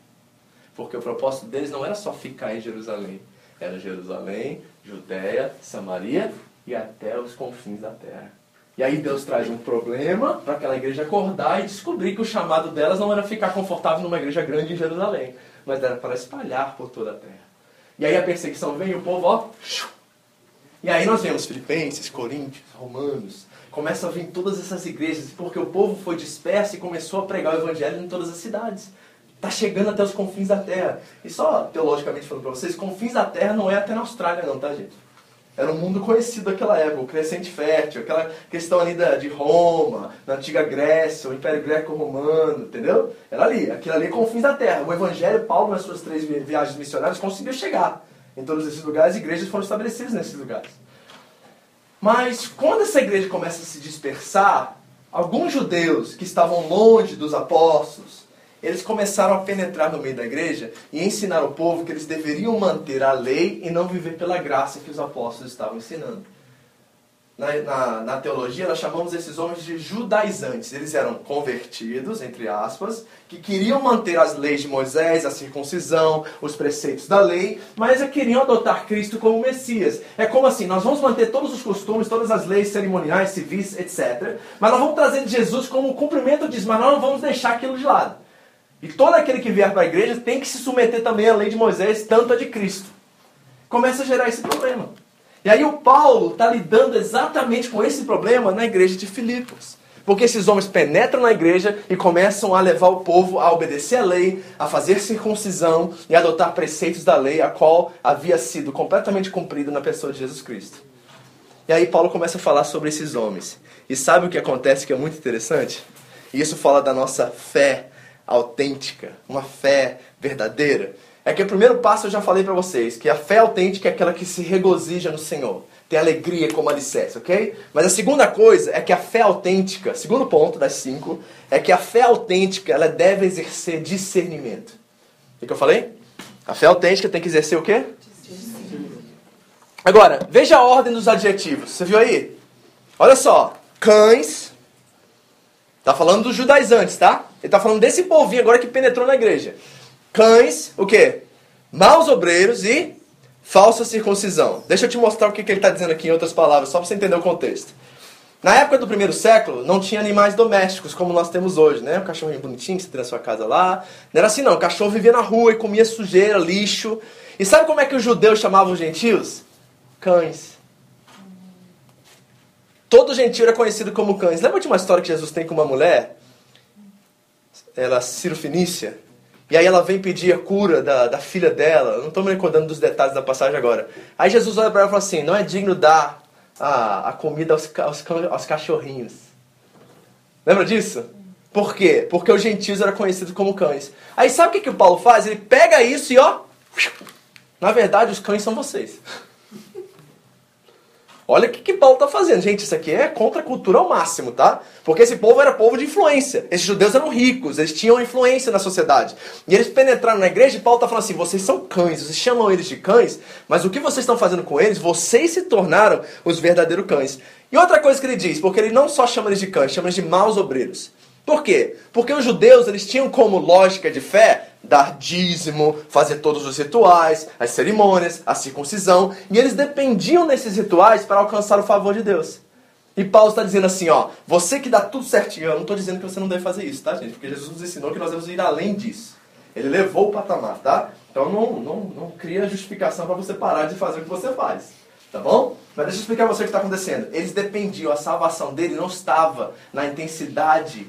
A: Porque o propósito deles não era só ficar em Jerusalém, era Jerusalém, Judéia, Samaria e até os confins da terra. E aí Deus traz um problema para aquela igreja acordar e descobrir que o chamado delas não era ficar confortável numa igreja grande em Jerusalém, mas era para espalhar por toda a terra. E aí a perseguição vem o povo, ó. E aí nós vemos Filipenses, Coríntios, Romanos, começam a vir todas essas igrejas, porque o povo foi disperso e começou a pregar o evangelho em todas as cidades. Está chegando até os confins da terra. E só teologicamente falando para vocês, confins da terra não é até na Austrália não, tá gente? Era um mundo conhecido daquela época, o crescente fértil, aquela questão ali da, de Roma, na antiga Grécia, o Império Greco-Romano, entendeu? Era ali, aquilo ali é confins da terra. O Evangelho, Paulo, nas suas três viagens missionárias, conseguiu chegar em todos esses lugares, igrejas foram estabelecidas nesses lugares. Mas quando essa igreja começa a se dispersar, alguns judeus que estavam longe dos apóstolos, eles começaram a penetrar no meio da igreja e ensinar o povo que eles deveriam manter a lei e não viver pela graça que os apóstolos estavam ensinando. Na, na, na, teologia, nós chamamos esses homens de judaizantes. Eles eram convertidos, entre aspas, que queriam manter as leis de Moisés, a circuncisão, os preceitos da lei, mas queriam adotar Cristo como Messias. É como assim: nós vamos manter todos os costumes, todas as leis cerimoniais, civis, etc. Mas nós vamos trazer Jesus como cumprimento disso, mas nós não vamos deixar aquilo de lado. E todo aquele que vier para a igreja tem que se submeter também à lei de Moisés, tanto a de Cristo. Começa a gerar esse problema. E aí o Paulo está lidando exatamente com esse problema na igreja de Filipos. Porque esses homens penetram na igreja e começam a levar o povo a obedecer a lei, a fazer circuncisão e a adotar preceitos da lei, a qual havia sido completamente cumprida na pessoa de Jesus Cristo. E aí Paulo começa a falar sobre esses homens. E sabe o que acontece que é muito interessante? Isso fala da nossa fé autêntica, uma fé verdadeira. É que o primeiro passo eu já falei para vocês, que a fé autêntica é aquela que se regozija no Senhor, tem alegria como alicerce, ok? Mas a segunda coisa é que a fé autêntica, segundo ponto das cinco, é que a fé autêntica ela deve exercer discernimento. O que eu falei? A fé autêntica tem que exercer o quê? Agora, veja a ordem dos adjetivos. Você viu aí? Olha só. Cães. Tá falando dos judaizantes, tá? Ele está falando desse povinho agora que penetrou na igreja. Cães, o quê? Maus obreiros e falsa circuncisão. Deixa eu te mostrar o que, que ele está dizendo aqui em outras palavras, só para você entender o contexto. Na época do primeiro século, não tinha animais domésticos como nós temos hoje, né? Um cachorrinho bonitinho que você tem na sua casa lá. Não era assim não, o cachorro vivia na rua e comia sujeira, lixo. E sabe como é que os judeus chamavam os gentios? Cães. Todo gentio era conhecido como cães. Lembra de uma história que Jesus tem com uma mulher? Ela Ciro Finícia, e aí ela vem pedir a cura da, da filha dela. não estou me recordando dos detalhes da passagem agora. Aí Jesus olha para ela e fala assim: não é digno dar a, a comida aos, aos, aos cachorrinhos. Lembra disso? Por quê? Porque os gentios eram conhecidos como cães. Aí sabe o que, que o Paulo faz? Ele pega isso e ó. Na verdade, os cães são vocês. *laughs* Olha o que, que Paulo está fazendo. Gente, isso aqui é contra a cultura ao máximo, tá? Porque esse povo era povo de influência. Esses judeus eram ricos, eles tinham influência na sociedade. E eles penetraram na igreja e Paulo está falando assim: vocês são cães, vocês chamam eles de cães, mas o que vocês estão fazendo com eles, vocês se tornaram os verdadeiros cães. E outra coisa que ele diz, porque ele não só chama eles de cães, chama eles de maus obreiros. Por quê? Porque os judeus eles tinham como lógica de fé dar dízimo, fazer todos os rituais, as cerimônias, a circuncisão, e eles dependiam desses rituais para alcançar o favor de Deus. E Paulo está dizendo assim, ó, você que dá tudo certinho, eu não estou dizendo que você não deve fazer isso, tá, gente? Porque Jesus nos ensinou que nós devemos ir além disso. Ele levou o patamar, tá? Então não, não, não cria justificação para você parar de fazer o que você faz, tá bom? Mas deixa eu explicar para você o que está acontecendo. Eles dependiam, a salvação dele não estava na intensidade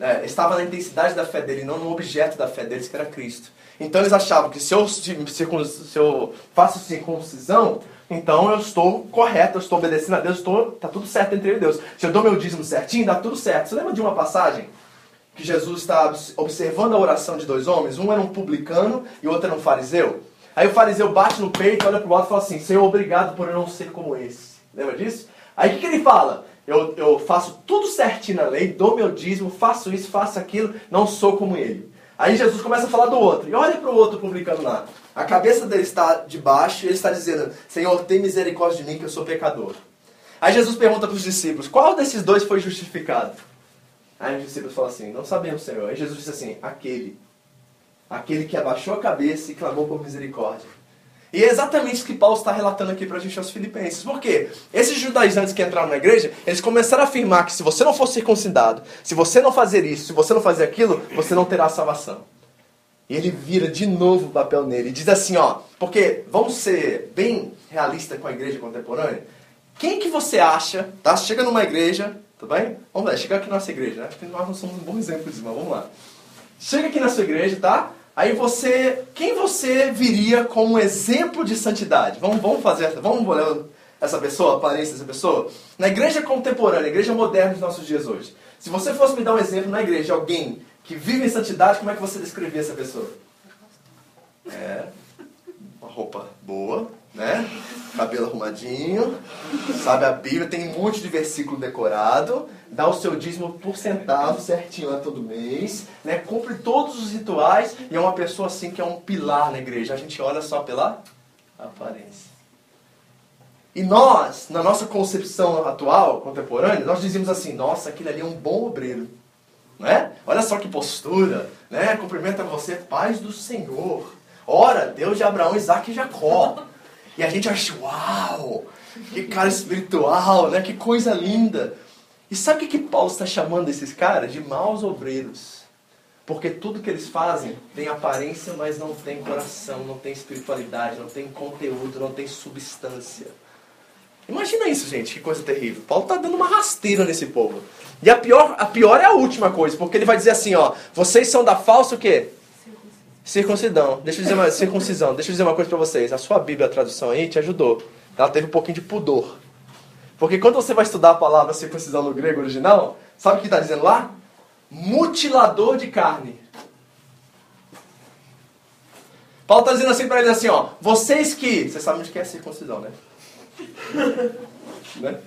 A: é, estava na intensidade da fé dele, não no objeto da fé deles, que era Cristo. Então eles achavam que se eu, se eu faço circuncisão, então eu estou correto, eu estou obedecendo a Deus, estou, tá tudo certo entre eu e Deus. Se eu dou meu dízimo certinho, dá tudo certo. Você lembra de uma passagem que Jesus está observando a oração de dois homens? Um era um publicano e o outro era um fariseu. Aí o fariseu bate no peito, olha para o outro e fala assim: Senhor, obrigado por eu não ser como esse. Lembra disso? Aí o que, que ele fala? Eu, eu faço tudo certinho na lei, dou meu dízimo, faço isso, faço aquilo, não sou como ele. Aí Jesus começa a falar do outro. E olha para o outro publicano lá. A cabeça dele está de baixo e ele está dizendo: Senhor, tem misericórdia de mim que eu sou pecador. Aí Jesus pergunta para os discípulos: Qual desses dois foi justificado? Aí os discípulos falam assim: Não sabemos, Senhor. Aí Jesus disse assim: Aquele. Aquele que abaixou a cabeça e clamou por misericórdia. E é exatamente isso que Paulo está relatando aqui para a gente aos filipenses. Por quê? Esses judaizantes que entraram na igreja, eles começaram a afirmar que se você não for circuncidado, se você não fazer isso, se você não fazer aquilo, você não terá salvação. E ele vira de novo o papel nele e diz assim, ó, porque vamos ser bem realistas com a igreja contemporânea. Quem que você acha, tá? Chega numa igreja, tudo bem? Vamos lá, chega aqui na nossa igreja, né? Porque nós não somos um bom exemplo disso, mas vamos lá. Chega aqui na sua igreja, tá? Aí você, quem você viria como exemplo de santidade? Vamos, vamos fazer, vamos olhar essa pessoa, a aparência dessa pessoa? Na igreja contemporânea, igreja moderna dos nossos dias hoje. Se você fosse me dar um exemplo na igreja, alguém que vive em santidade, como é que você descrevia essa pessoa? É, uma roupa boa, né? Cabelo arrumadinho, sabe a Bíblia, tem um monte de versículo decorado, dá o seu dízimo por centavo certinho lá todo mês, né? cumpre todos os rituais e é uma pessoa assim que é um pilar na igreja. A gente olha só pela aparência. E nós, na nossa concepção atual, contemporânea, nós dizíamos assim: nossa, aquele ali é um bom obreiro. Né? Olha só que postura, né? Cumprimenta você, paz do Senhor. Ora, Deus de Abraão, Isaac e Jacó. E a gente acha, uau, que cara espiritual, né? Que coisa linda. E sabe o que, Paulo está chamando esses caras? De maus obreiros. Porque tudo que eles fazem tem aparência, mas não tem coração, não tem espiritualidade, não tem conteúdo, não tem substância. Imagina isso, gente, que coisa terrível. Paulo está dando uma rasteira nesse povo. E a pior, a pior é a última coisa, porque ele vai dizer assim, ó, vocês são da falsa o quê? Circuncisão. Deixa eu dizer uma circuncisão. Deixa eu dizer uma coisa para vocês. A sua Bíblia, a tradução aí, te ajudou. Ela teve um pouquinho de pudor. Porque quando você vai estudar a palavra circuncisão no grego original, sabe o que está dizendo lá? Mutilador de carne. Paulo está dizendo assim para eles assim, ó, vocês que, vocês sabem de que é circuncisão, né? *laughs* né?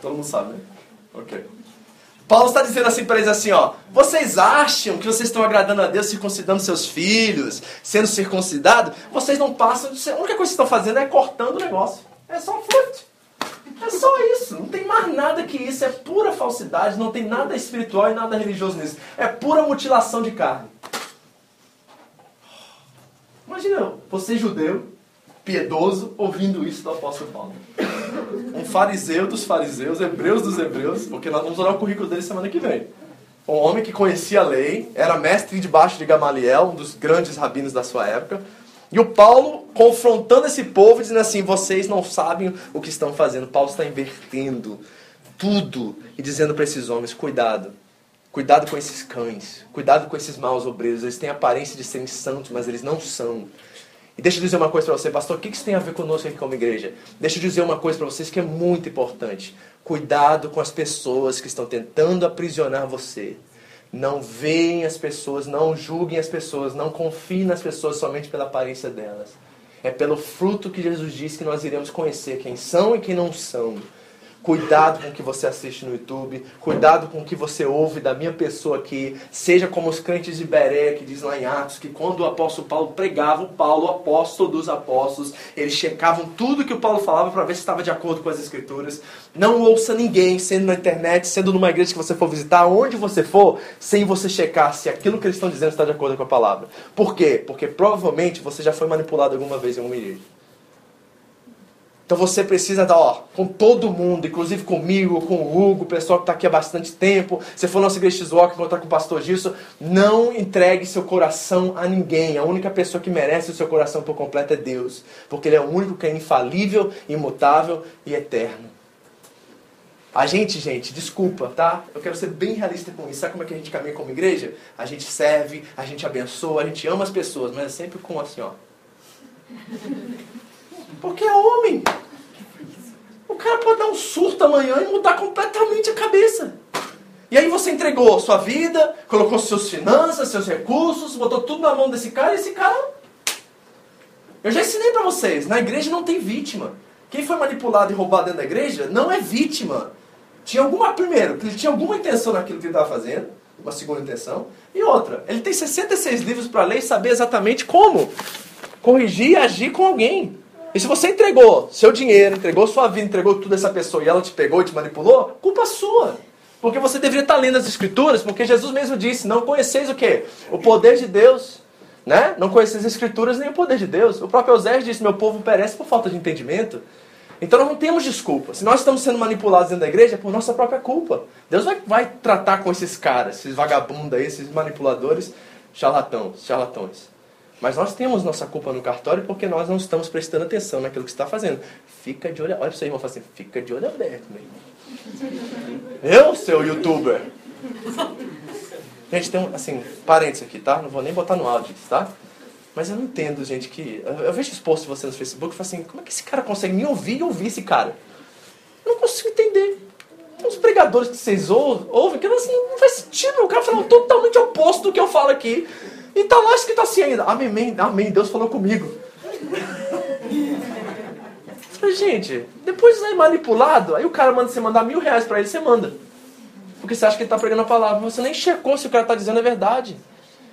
A: Todo mundo sabe, né? Ok. Paulo está dizendo assim para eles assim, ó, vocês acham que vocês estão agradando a Deus circuncidando seus filhos, sendo circuncidados? Vocês não passam, a única coisa que vocês estão fazendo é cortando o negócio. É só um flerte. É só isso, não tem mais nada que isso, é pura falsidade, não tem nada espiritual e nada religioso nisso. É pura mutilação de carne. Imagina, você judeu, piedoso ouvindo isso do apóstolo Paulo. Um fariseu dos fariseus, hebreus dos hebreus, porque nós vamos olhar o currículo dele semana que vem. Um homem que conhecia a lei, era mestre debaixo de Gamaliel, um dos grandes rabinos da sua época. E o Paulo confrontando esse povo, dizendo assim: vocês não sabem o que estão fazendo. Paulo está invertendo tudo e dizendo para esses homens: cuidado, cuidado com esses cães, cuidado com esses maus obreiros. Eles têm aparência de serem santos, mas eles não são. E deixa eu dizer uma coisa para você, pastor, o que isso tem a ver conosco aqui como igreja? Deixa eu dizer uma coisa para vocês que é muito importante. Cuidado com as pessoas que estão tentando aprisionar você. Não veem as pessoas, não julguem as pessoas, não confiem nas pessoas somente pela aparência delas. É pelo fruto que Jesus disse que nós iremos conhecer quem são e quem não são. Cuidado com o que você assiste no YouTube, cuidado com o que você ouve da minha pessoa aqui. Seja como os crentes de Beré, que diz lá em Atos, que quando o apóstolo Paulo pregava, o Paulo, o apóstolo dos apóstolos, eles checavam tudo que o Paulo falava para ver se estava de acordo com as escrituras. Não ouça ninguém, sendo na internet, sendo numa igreja que você for visitar, onde você for, sem você checar se aquilo que eles estão dizendo está de acordo com a palavra. Por quê? Porque provavelmente você já foi manipulado alguma vez em uma igreja. Então você precisa dar, ó, com todo mundo, inclusive comigo, com o Hugo, o pessoal que está aqui há bastante tempo. Se for nossa igreja X-Walk, encontrar com o pastor Gisso, não entregue seu coração a ninguém. A única pessoa que merece o seu coração por completo é Deus. Porque Ele é o único que é infalível, imutável e eterno. A gente, gente, desculpa, tá? Eu quero ser bem realista com isso. Sabe como é que a gente caminha como igreja? A gente serve, a gente abençoa, a gente ama as pessoas, mas é sempre com assim, ó. Porque é homem. O cara pode dar um surto amanhã e mudar completamente a cabeça. E aí você entregou sua vida, colocou suas finanças, seus recursos, botou tudo na mão desse cara e esse cara. Eu já ensinei para vocês, na igreja não tem vítima. Quem foi manipulado e roubado dentro da igreja não é vítima. Tinha alguma, primeiro, ele tinha alguma intenção naquilo que ele estava fazendo, uma segunda intenção, e outra, ele tem 66 livros para ler e saber exatamente como corrigir e agir com alguém. E se você entregou seu dinheiro, entregou sua vida, entregou tudo a essa pessoa e ela te pegou e te manipulou, culpa sua. Porque você deveria estar lendo as escrituras, porque Jesus mesmo disse, não conheceis o quê? O poder de Deus. Né? Não conheceis as escrituras nem o poder de Deus. O próprio Osés disse, meu povo perece por falta de entendimento. Então nós não temos desculpa. Se nós estamos sendo manipulados dentro da igreja, é por nossa própria culpa. Deus vai, vai tratar com esses caras, esses vagabundos aí, esses manipuladores, charlatãos, charlatões. Mas nós temos nossa culpa no cartório porque nós não estamos prestando atenção naquilo que está fazendo. Fica de olho, olha para seu irmão assim, fica de olho aberto, meu irmão. Eu, seu youtuber. Gente, tem um, assim, parênteses aqui, tá? Não vou nem botar no áudio, tá? Mas eu não entendo, gente, que... Eu vejo de você no Facebook e falo assim, como é que esse cara consegue me ouvir e ouvir esse cara? Eu não consigo entender. Tem uns pregadores que vocês ouvem que assim, não faz sentido. O cara fala totalmente oposto do que eu falo aqui. E tá lá escrito assim ainda. Amém, amém, Deus falou comigo. Gente, depois de é manipulado, aí o cara manda você mandar mil reais pra ele, você manda. Porque você acha que ele tá pregando a palavra. Você nem checou se o cara tá dizendo a verdade.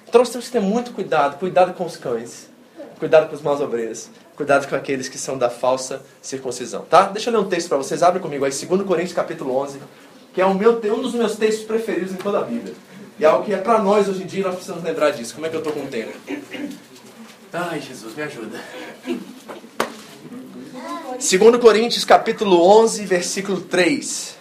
A: Então nós temos que ter muito cuidado. Cuidado com os cães. Cuidado com os maus obreiros. Cuidado com aqueles que são da falsa circuncisão. Tá? Deixa eu ler um texto para vocês. Abre comigo aí, 2 Coríntios capítulo 11. Que é um, meu, um dos meus textos preferidos em toda a Bíblia. E é algo que é para nós hoje em dia, nós precisamos lembrar disso. Como é que eu estou com o tempo? Ai, Jesus, me ajuda. 2 Coríntios capítulo 11, versículo 3.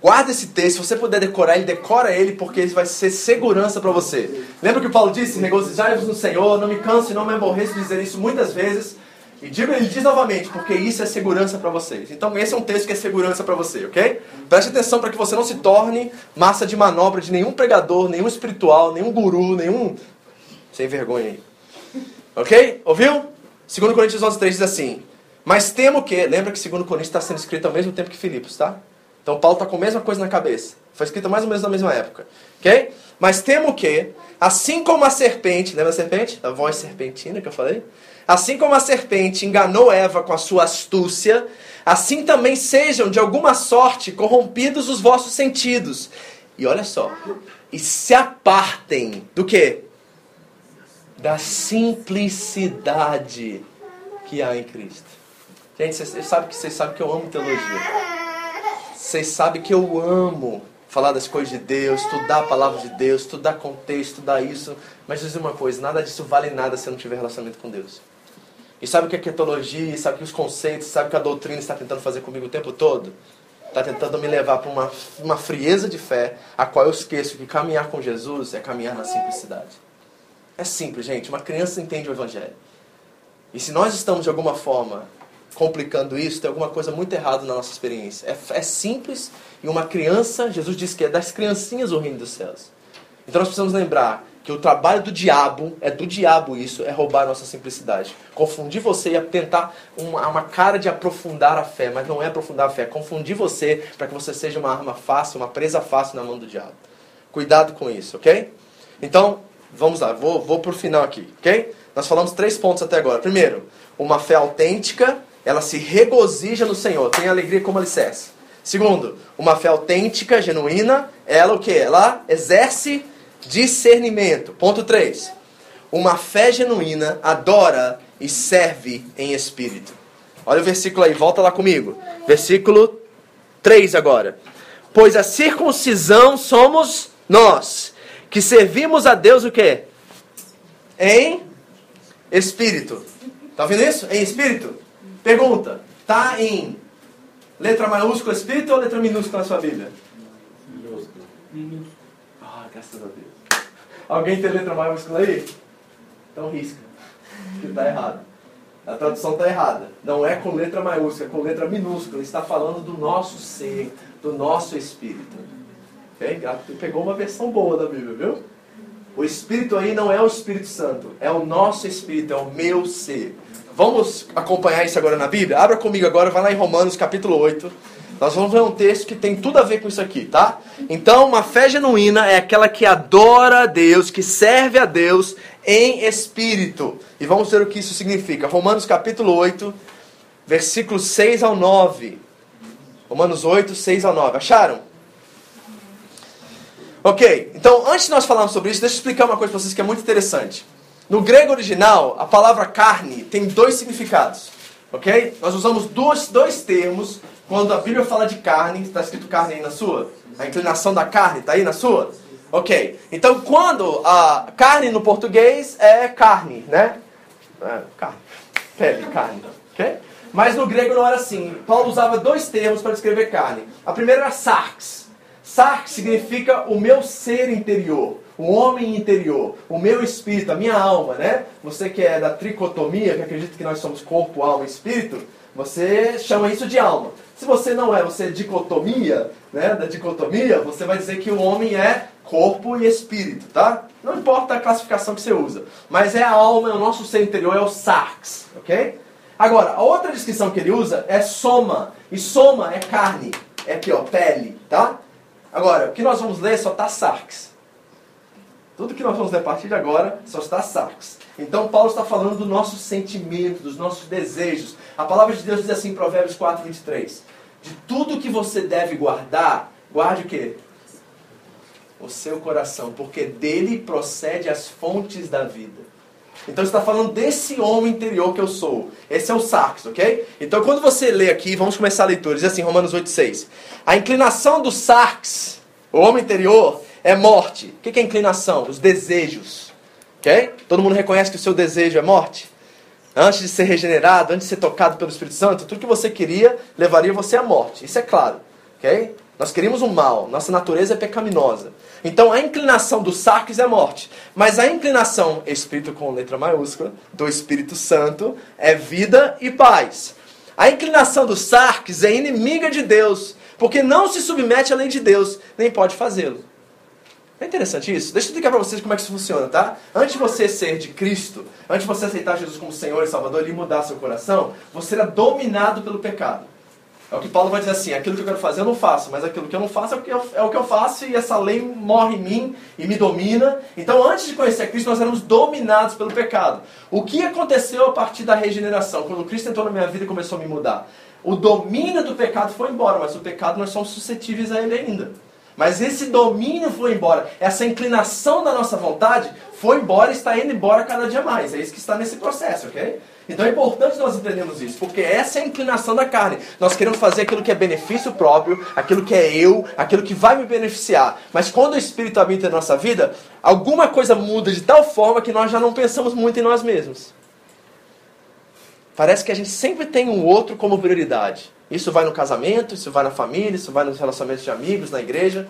A: Guarda esse texto, se você puder decorar ele, decora ele, porque ele vai ser segurança para você. Lembra que Paulo disse, regozijai-vos no Senhor, não me canso e não me aborreço de dizer isso muitas vezes. E digo, ele diz novamente, porque isso é segurança para vocês. Então esse é um texto que é segurança para você, ok? Preste atenção para que você não se torne massa de manobra de nenhum pregador, nenhum espiritual, nenhum guru, nenhum... Sem vergonha aí. Ok? Ouviu? 2 Coríntios 11, 3 diz assim, Mas temo que... Lembra que 2 Coríntios está sendo escrito ao mesmo tempo que Filipos, tá? Então Paulo está com a mesma coisa na cabeça. Foi escrito mais ou menos na mesma época. Ok? Mas temo que, assim como a serpente... Lembra a serpente? A voz serpentina que eu falei? Assim como a serpente enganou Eva com a sua astúcia, assim também sejam de alguma sorte corrompidos os vossos sentidos. E olha só, e se apartem do que? Da simplicidade que há em Cristo. Gente, vocês sabem que vocês sabem que eu amo teologia. Vocês sabem que eu amo falar das coisas de Deus, estudar a palavra de Deus, estudar contexto, estudar isso. Mas dizer uma coisa, nada disso vale nada se eu não tiver relacionamento com Deus. E sabe o que é ketologia, sabe que os conceitos, sabe o que a doutrina está tentando fazer comigo o tempo todo? Está tentando me levar para uma, uma frieza de fé, a qual eu esqueço que caminhar com Jesus é caminhar na simplicidade. É simples, gente. Uma criança entende o Evangelho. E se nós estamos, de alguma forma, complicando isso, tem alguma coisa muito errada na nossa experiência. É, é simples e uma criança, Jesus disse que é das criancinhas o reino dos céus. Então nós precisamos lembrar que o trabalho do diabo, é do diabo isso, é roubar a nossa simplicidade. Confundir você e tentar uma, uma cara de aprofundar a fé, mas não é aprofundar a fé, é confundir você para que você seja uma arma fácil, uma presa fácil na mão do diabo. Cuidado com isso, ok? Então, vamos lá, vou, vou para o final aqui, ok? Nós falamos três pontos até agora. Primeiro, uma fé autêntica, ela se regozija no Senhor, tem alegria como alicerce. Segundo, uma fé autêntica, genuína, ela o que? Ela exerce Discernimento. Ponto 3. Uma fé genuína adora e serve em espírito. Olha o versículo aí, volta lá comigo. Versículo 3 agora. Pois a circuncisão somos nós, que servimos a Deus o quê? Em espírito. Tá vendo isso? Em espírito? Pergunta. Tá em letra maiúscula espírito ou letra minúscula na sua Bíblia? Minúscula. Ah, graças a Deus. Alguém tem letra maiúscula aí? Então risca. Que está errado. A tradução está errada. Não é com letra maiúscula, é com letra minúscula. Está falando do nosso ser, do nosso espírito. Okay? Pegou uma versão boa da Bíblia, viu? O espírito aí não é o Espírito Santo, é o nosso espírito, é o meu ser. Vamos acompanhar isso agora na Bíblia? Abra comigo agora, vai lá em Romanos capítulo 8. Nós vamos ver um texto que tem tudo a ver com isso aqui, tá? Então, uma fé genuína é aquela que adora a Deus, que serve a Deus em espírito. E vamos ver o que isso significa. Romanos capítulo 8, versículos 6 ao 9. Romanos 8, 6 ao 9. Acharam? Ok, então antes de nós falarmos sobre isso, deixa eu explicar uma coisa para vocês que é muito interessante. No grego original, a palavra carne tem dois significados. Ok? Nós usamos dois, dois termos quando a Bíblia fala de carne. Está escrito carne aí na sua? A inclinação da carne está aí na sua? Ok. Então, quando a carne no português é carne, né? É, carne. Pele, carne. Ok? Mas no grego não era assim. Paulo usava dois termos para descrever carne. A primeira era sarx. Sarx significa o meu ser interior, o homem interior, o meu espírito, a minha alma, né? Você que é da tricotomia, que acredita que nós somos corpo, alma e espírito, você chama isso de alma. Se você não é, você é dicotomia, né? Da dicotomia, você vai dizer que o homem é corpo e espírito, tá? Não importa a classificação que você usa, mas é a alma, é o nosso ser interior, é o sarx, ok? Agora, a outra descrição que ele usa é soma, e soma é carne, é aqui ó, pele, tá? Agora, o que nós vamos ler só está sarx. Tudo que nós vamos ler a partir de agora só está sarx. Então Paulo está falando do nosso sentimento, dos nossos desejos. A palavra de Deus diz assim em Provérbios 4, 23. De tudo que você deve guardar, guarde o quê? O seu coração, porque dele procede as fontes da vida. Então está falando desse homem interior que eu sou. Esse é o sarx, ok? Então quando você lê aqui, vamos começar a leitura. Diz assim, Romanos 8,6. A inclinação do sarx, o homem interior, é morte. O que é inclinação? Os desejos. Ok? Todo mundo reconhece que o seu desejo é morte? Antes de ser regenerado, antes de ser tocado pelo Espírito Santo, tudo que você queria levaria você à morte. Isso é claro. Ok? Nós queríamos o mal, nossa natureza é pecaminosa. Então a inclinação do sarx é morte. Mas a inclinação, espírito com letra maiúscula, do Espírito Santo, é vida e paz. A inclinação do sarx é inimiga de Deus, porque não se submete à lei de Deus, nem pode fazê-lo. É interessante isso? Deixa eu explicar para vocês como é que isso funciona, tá? Antes de você ser de Cristo, antes de você aceitar Jesus como Senhor e Salvador e mudar seu coração, você era dominado pelo pecado. É o que Paulo vai dizer assim: aquilo que eu quero fazer eu não faço, mas aquilo que eu não faço é o que eu, é o que eu faço e essa lei morre em mim e me domina. Então, antes de conhecer Cristo, nós éramos dominados pelo pecado. O que aconteceu a partir da regeneração? Quando Cristo entrou na minha vida e começou a me mudar? O domínio do pecado foi embora, mas o pecado nós somos suscetíveis a ele ainda. Mas esse domínio foi embora, essa inclinação da nossa vontade foi embora e está indo embora cada dia mais. É isso que está nesse processo, ok? Então é importante nós entendermos isso, porque essa é a inclinação da carne. Nós queremos fazer aquilo que é benefício próprio, aquilo que é eu, aquilo que vai me beneficiar. Mas quando o Espírito habita em nossa vida, alguma coisa muda de tal forma que nós já não pensamos muito em nós mesmos. Parece que a gente sempre tem um outro como prioridade. Isso vai no casamento, isso vai na família, isso vai nos relacionamentos de amigos, na igreja.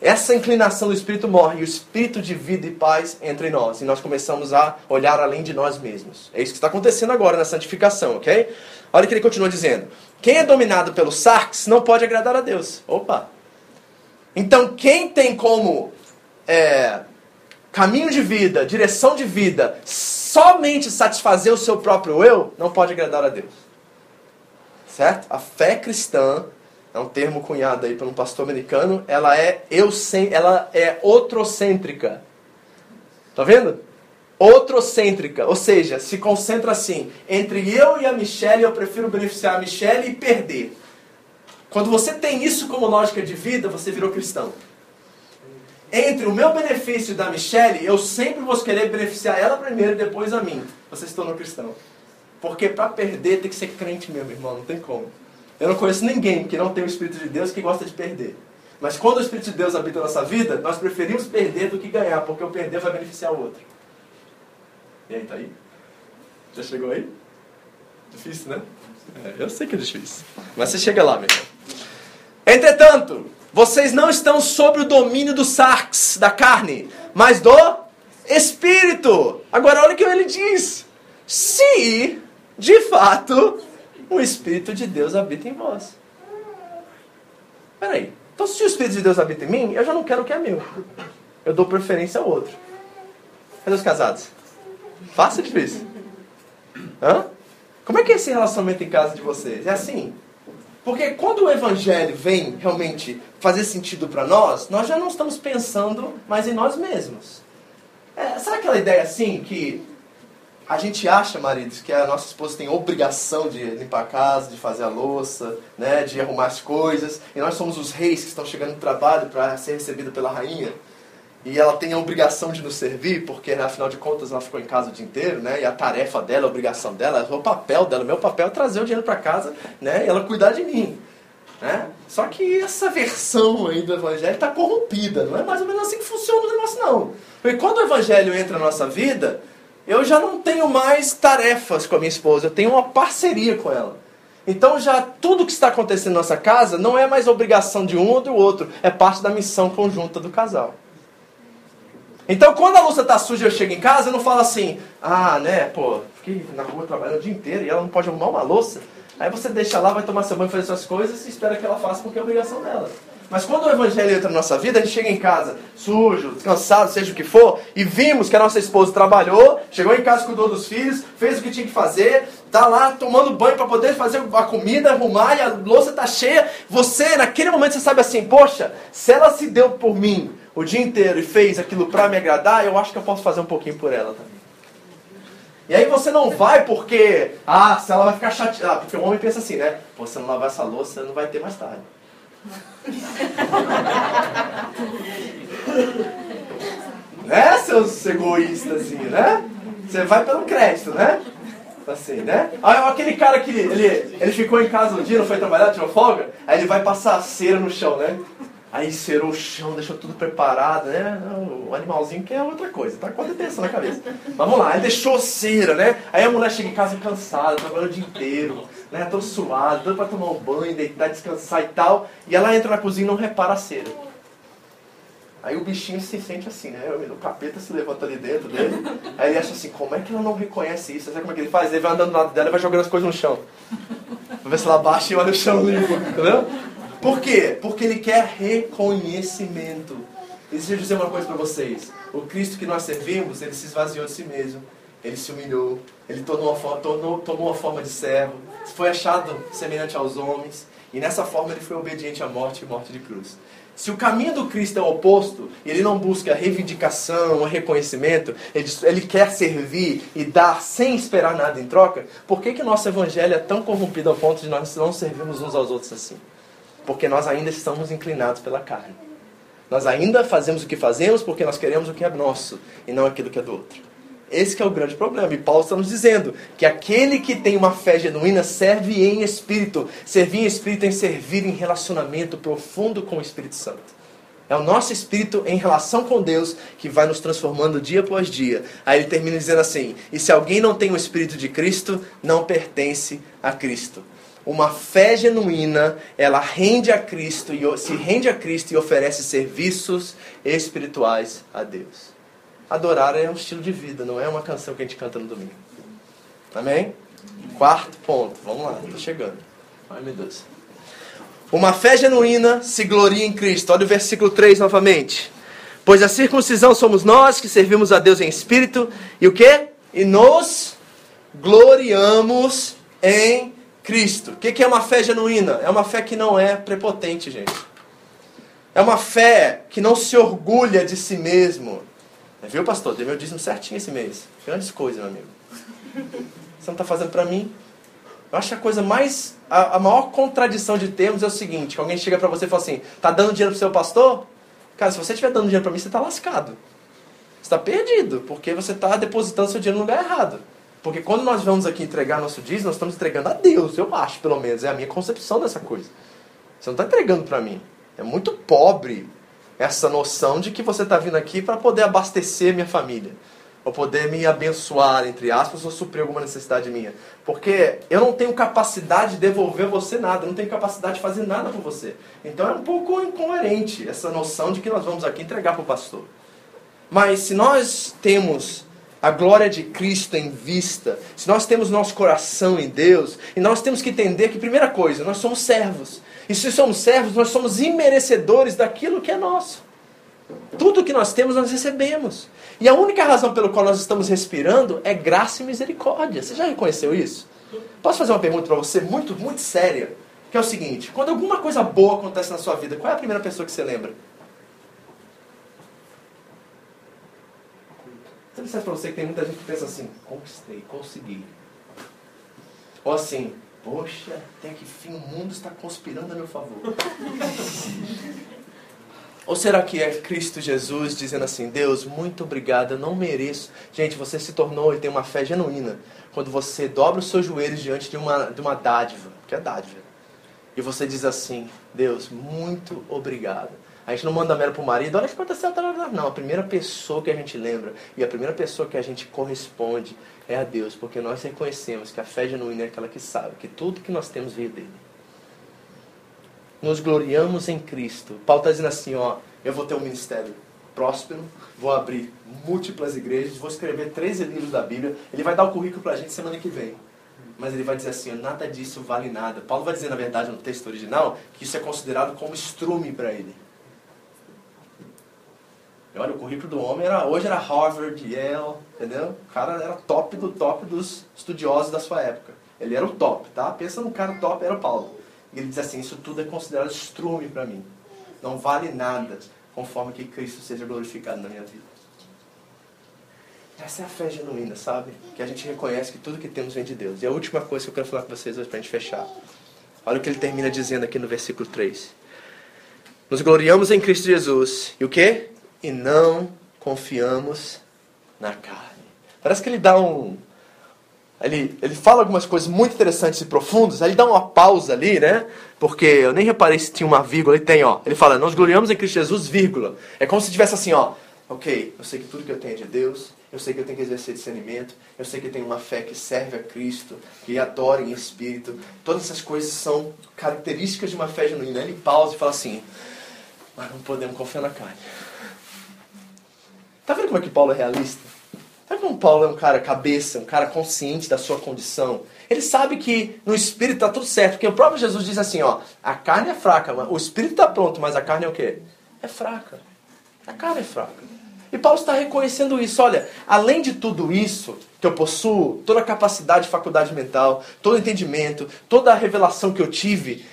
A: Essa inclinação do Espírito morre e o Espírito de vida e paz entra em nós. E nós começamos a olhar além de nós mesmos. É isso que está acontecendo agora na santificação, ok? Olha que ele continua dizendo. Quem é dominado pelo sarx não pode agradar a Deus. Opa! Então, quem tem como é, caminho de vida, direção de vida, somente satisfazer o seu próprio eu, não pode agradar a Deus. Certo? A fé cristã é um termo cunhado aí por um pastor americano, ela é eu ela é outrocêntrica. Tá vendo? Outrocêntrica, ou seja, se concentra assim, entre eu e a Michelle, eu prefiro beneficiar a Michelle e perder. Quando você tem isso como lógica de vida, você virou cristão. Entre o meu benefício e da Michelle, eu sempre vou querer beneficiar ela primeiro e depois a mim. Você se tornou cristão. Porque para perder tem que ser crente mesmo, irmão, não tem como. Eu não conheço ninguém que não tem o Espírito de Deus que gosta de perder. Mas quando o Espírito de Deus habita na nossa vida, nós preferimos perder do que ganhar, porque o perder vai beneficiar o outro. E aí, tá aí? Já chegou aí? Difícil, né? É, eu sei que é difícil. Mas você chega lá, meu irmão. Entretanto, vocês não estão sob o domínio do sarx, da carne, mas do Espírito. Agora olha o que ele diz. Se de fato, o Espírito de Deus habita em vós. Peraí, então se o Espírito de Deus habita em mim, eu já não quero o que é meu. Eu dou preferência ao outro. Cadê os casados? Fácil ou difícil? Hã? Como é que é esse relacionamento em casa de vocês? É assim? Porque quando o evangelho vem realmente fazer sentido para nós, nós já não estamos pensando mais em nós mesmos. É, sabe aquela ideia assim que a gente acha, maridos, que a nossa esposa tem obrigação de limpar a casa, de fazer a louça, né, de arrumar as coisas, e nós somos os reis que estão chegando no trabalho para ser recebido pela rainha e ela tem a obrigação de nos servir, porque né, afinal de contas ela ficou em casa o dia inteiro, né? E a tarefa dela, a obrigação dela, o papel dela, o meu papel é trazer o dinheiro para casa, né? E ela cuidar de mim, né? Só que essa versão aí do evangelho está corrompida, não é mais ou menos assim que funciona o negócio não. Porque quando o evangelho entra na nossa vida, eu já não tenho mais tarefas com a minha esposa, eu tenho uma parceria com ela. Então já tudo que está acontecendo na nossa casa não é mais obrigação de um ou do outro, é parte da missão conjunta do casal. Então, quando a louça tá suja eu chego em casa, eu não falo assim, ah, né, pô, fiquei na rua trabalhando o dia inteiro e ela não pode arrumar uma louça. Aí você deixa lá, vai tomar seu banho, fazer suas coisas e espera que ela faça porque é obrigação dela. Mas quando o evangelho entra na nossa vida, a gente chega em casa sujo, cansado, seja o que for, e vimos que a nossa esposa trabalhou, chegou em casa, cuidou dos filhos, fez o que tinha que fazer, tá lá tomando banho para poder fazer a comida, arrumar, e a louça tá cheia. Você, naquele momento, você sabe assim, poxa, se ela se deu por mim, o dia inteiro e fez aquilo para me agradar, eu acho que eu posso fazer um pouquinho por ela também. E aí você não vai porque, ah, se ela vai ficar chateada, ah, porque o homem pensa assim, né? Pô, se não lavar essa louça, não vai ter mais tarde. Né, seus egoístas, assim, né? Você vai pelo crédito, né? Assim, né? Aí aquele cara que ele, ele ficou em casa um dia, não foi trabalhar, tirou folga, aí ele vai passar cera no chão, né? Aí cerou o chão, deixou tudo preparado, né? O animalzinho quer outra coisa, tá com a detenção na cabeça. Mas vamos lá, aí deixou cera, né? Aí a mulher chega em casa cansada, trabalhou o dia inteiro, né? Todo suado, todo pra tomar um banho, deitar, descansar e tal. E ela entra na cozinha e não repara a cera. Aí o bichinho se sente assim, né? O capeta se levanta ali dentro dele. Aí ele acha assim, como é que ela não reconhece isso? Sabe como é que ele faz? Ele vai andando do lado dela e vai jogando as coisas no chão. Pra ver se ela baixa e olha o chão limpo, entendeu? Por quê? Porque ele quer reconhecimento. E deixa eu dizer uma coisa para vocês. O Cristo que nós servimos, ele se esvaziou de si mesmo. Ele se humilhou. Ele tomou uma, tornou, tomou uma forma de servo. Foi achado semelhante aos homens. E nessa forma ele foi obediente à morte e morte de cruz. Se o caminho do Cristo é o oposto, ele não busca reivindicação, reconhecimento, ele, ele, quer servir e dar sem esperar nada em troca, por que, que o nosso evangelho é tão corrompido ao ponto de nós não servirmos uns aos outros assim? Porque nós ainda estamos inclinados pela carne. Nós ainda fazemos o que fazemos porque nós queremos o que é nosso e não aquilo que é do outro. Esse é o grande problema. E Paulo está nos dizendo que aquele que tem uma fé genuína serve em espírito. Servir em espírito é servir em relacionamento profundo com o Espírito Santo. É o nosso espírito em relação com Deus que vai nos transformando dia após dia. Aí ele termina dizendo assim: E se alguém não tem o espírito de Cristo, não pertence a Cristo. Uma fé genuína, ela rende a Cristo e se rende a Cristo e oferece serviços espirituais a Deus. Adorar é um estilo de vida, não é uma canção que a gente canta no domingo. Amém? Quarto ponto. Vamos lá, estou chegando. Ai meu Deus. Uma fé genuína se gloria em Cristo. Olha o versículo 3 novamente. Pois a circuncisão somos nós que servimos a Deus em espírito e o que? E nos gloriamos em Cristo. O que é uma fé genuína? É uma fé que não é prepotente, gente. É uma fé que não se orgulha de si mesmo. Viu, pastor? Deu meu dízimo certinho esse mês. Grandes coisas, meu amigo. Você não está fazendo para mim? Eu acho a coisa mais. A, a, maior contradição de termos é o seguinte: que alguém chega para você e fala assim, tá dando dinheiro pro seu pastor? Cara, se você estiver dando dinheiro para mim, você está lascado. Você está perdido, porque você está depositando seu dinheiro no lugar errado. Porque quando nós vamos aqui entregar nosso dízimo, nós estamos entregando a Deus, eu acho, pelo menos. É a minha concepção dessa coisa. Você não está entregando para mim. É muito pobre essa noção de que você está vindo aqui para poder abastecer minha família. Ou poder me abençoar, entre aspas, ou suprir alguma necessidade minha. Porque eu não tenho capacidade de devolver você nada, eu não tenho capacidade de fazer nada por você. Então é um pouco incoerente essa noção de que nós vamos aqui entregar para o pastor. Mas se nós temos a glória de Cristo em vista, se nós temos nosso coração em Deus, e nós temos que entender que, primeira coisa, nós somos servos. E se somos servos, nós somos imerecedores daquilo que é nosso. Tudo que nós temos, nós recebemos. E a única razão pela qual nós estamos respirando é graça e misericórdia. Você já reconheceu isso? Posso fazer uma pergunta para você muito, muito séria? Que é o seguinte: quando alguma coisa boa acontece na sua vida, qual é a primeira pessoa que você lembra? Eu dissesse para você que tem muita gente que pensa assim: conquistei, consegui. Ou assim: poxa, até que fim o mundo está conspirando a meu favor. *laughs* Ou será que é Cristo Jesus dizendo assim: Deus, muito obrigado, eu não mereço. Gente, você se tornou e tem uma fé genuína quando você dobra os seus joelhos diante de uma, de uma dádiva, que é dádiva. E você diz assim: Deus, muito obrigado. A gente não manda mero pro marido, olha que aconteceu. Não, a primeira pessoa que a gente lembra e a primeira pessoa que a gente corresponde é a Deus, porque nós reconhecemos que a fé genuína é aquela que sabe que tudo que nós temos veio dele nos gloriamos em Cristo. Paulo está dizendo assim, ó, eu vou ter um ministério próspero, vou abrir múltiplas igrejas, vou escrever 13 livros da Bíblia. Ele vai dar o currículo para a gente semana que vem. Mas ele vai dizer assim, nada disso vale nada. Paulo vai dizer, na verdade, no texto original, que isso é considerado como estrume para ele. Olha, o currículo do homem era, hoje era Harvard, Yale, entendeu? O cara era top do top dos estudiosos da sua época. Ele era o top, tá? Pensa no cara top, era o Paulo. E ele diz assim: Isso tudo é considerado estrume para mim. Não vale nada conforme que Cristo seja glorificado na minha vida. Essa é a fé genuína, sabe? Que a gente reconhece que tudo que temos vem de Deus. E a última coisa que eu quero falar com vocês hoje para a gente fechar. Olha o que ele termina dizendo aqui no versículo 3. Nos gloriamos em Cristo Jesus. E o que? E não confiamos na carne. Parece que ele dá um, ele, ele fala algumas coisas muito interessantes e profundas, aí ele dá uma pausa ali, né? Porque eu nem reparei se tinha uma vírgula, ele tem, ó. Ele fala, nós gloriamos em Cristo Jesus, vírgula. É como se tivesse assim, ó. Ok, eu sei que tudo que eu tenho é de Deus, eu sei que eu tenho que exercer discernimento, eu sei que eu tenho uma fé que serve a Cristo, que adora em espírito. Todas essas coisas são características de uma fé genuína. Ele pausa e fala assim, mas não podemos confiar na carne. Tá vendo como é que Paulo é realista? Sabe como Paulo é um cara cabeça, um cara consciente da sua condição? Ele sabe que no espírito está tudo certo, porque o próprio Jesus diz assim, ó, a carne é fraca, o espírito está pronto, mas a carne é o quê? É fraca. A carne é fraca. E Paulo está reconhecendo isso. Olha, além de tudo isso que eu possuo, toda a capacidade, faculdade mental, todo o entendimento, toda a revelação que eu tive,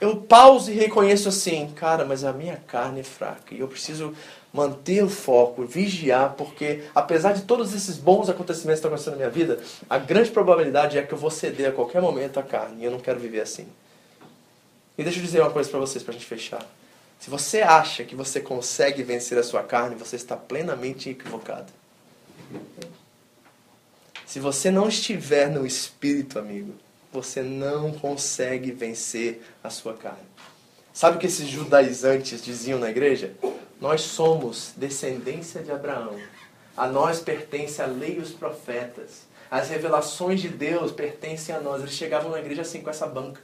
A: eu pauso e reconheço assim, cara, mas a minha carne é fraca e eu preciso manter o foco, vigiar, porque apesar de todos esses bons acontecimentos que estão acontecendo na minha vida, a grande probabilidade é que eu vou ceder a qualquer momento a carne e eu não quero viver assim. E deixa eu dizer uma coisa para vocês, para a gente fechar. Se você acha que você consegue vencer a sua carne, você está plenamente equivocado. Se você não estiver no espírito, amigo, você não consegue vencer a sua carne. Sabe o que esses judaizantes diziam na igreja? Nós somos descendência de Abraão. A nós pertence a lei e os profetas. As revelações de Deus pertencem a nós. Eles chegavam na igreja assim com essa banca.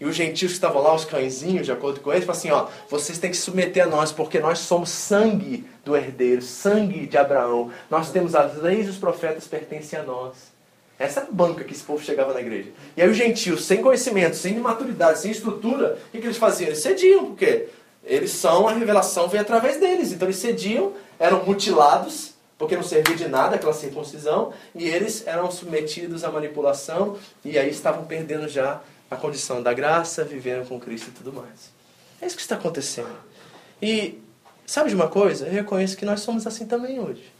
A: E os gentios que estavam lá, os cãezinhos, de acordo com eles, falaram assim: ó, vocês têm que se submeter a nós, porque nós somos sangue do herdeiro, sangue de Abraão. Nós temos as leis e os profetas pertencem a nós. Essa banca que esse povo chegava na igreja. E aí os gentios, sem conhecimento, sem maturidade, sem estrutura, o que, que eles faziam? Eles cediam, por quê? Eles são, a revelação veio através deles. Então eles cediam, eram mutilados, porque não servia de nada aquela circuncisão, e eles eram submetidos à manipulação, e aí estavam perdendo já a condição da graça, vivendo com Cristo e tudo mais. É isso que está acontecendo. E sabe de uma coisa? Eu reconheço que nós somos assim também hoje.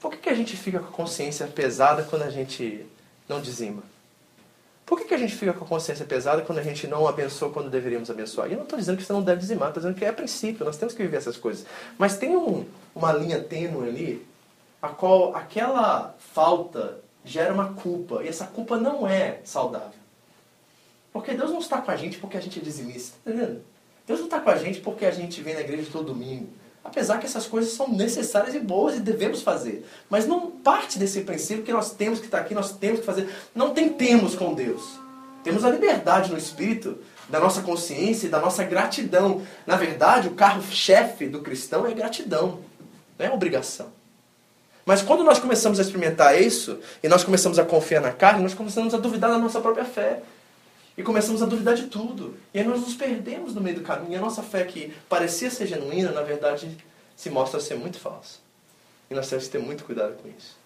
A: Por que, que a gente fica com a consciência pesada quando a gente não dizima? Por que, que a gente fica com a consciência pesada quando a gente não abençoa quando deveríamos abençoar? E eu não estou dizendo que você não deve dizimar, estou dizendo que é princípio, nós temos que viver essas coisas. Mas tem um, uma linha tênue ali, a qual aquela falta gera uma culpa, e essa culpa não é saudável. Porque Deus não está com a gente porque a gente é dizimista, tá entendendo? Deus não está com a gente porque a gente vem na igreja todo domingo. Apesar que essas coisas são necessárias e boas e devemos fazer. Mas não parte desse princípio que nós temos que estar aqui, nós temos que fazer. Não tentemos com Deus. Temos a liberdade no espírito da nossa consciência e da nossa gratidão. Na verdade, o carro-chefe do cristão é gratidão, não é obrigação. Mas quando nós começamos a experimentar isso, e nós começamos a confiar na carne, nós começamos a duvidar da nossa própria fé. E começamos a duvidar de tudo. E aí nós nos perdemos no meio do caminho. E a nossa fé que parecia ser genuína, na verdade, se mostra ser muito falsa. E nós temos que ter muito cuidado com isso.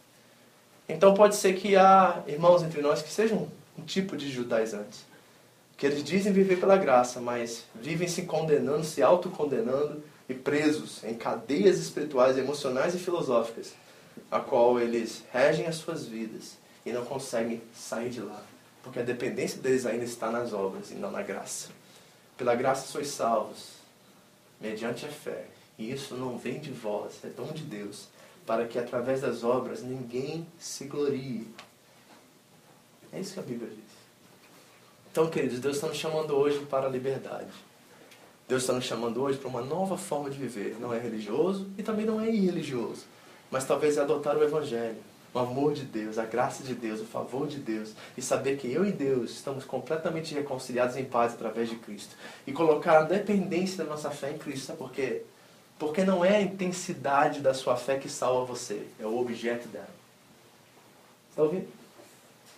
A: Então pode ser que há irmãos entre nós que sejam um tipo de judaizantes. Que eles dizem viver pela graça, mas vivem se condenando, se autocondenando e presos em cadeias espirituais, emocionais e filosóficas, a qual eles regem as suas vidas e não conseguem sair de lá. Porque a dependência deles ainda está nas obras e não na graça. Pela graça sois salvos, mediante a fé. E isso não vem de vós, é dom de Deus, para que através das obras ninguém se glorie. É isso que a Bíblia diz. Então, queridos, Deus está nos chamando hoje para a liberdade. Deus está nos chamando hoje para uma nova forma de viver. Não é religioso e também não é irreligioso. Mas talvez é adotar o Evangelho, o amor de Deus, a graça de Deus, o favor de Deus. E saber que eu e Deus estamos completamente reconciliados em paz através de Cristo. E colocar a dependência da nossa fé em Cristo. Sabe por quê? Porque não é a intensidade da sua fé que salva você, é o objeto dela. Está ouvindo?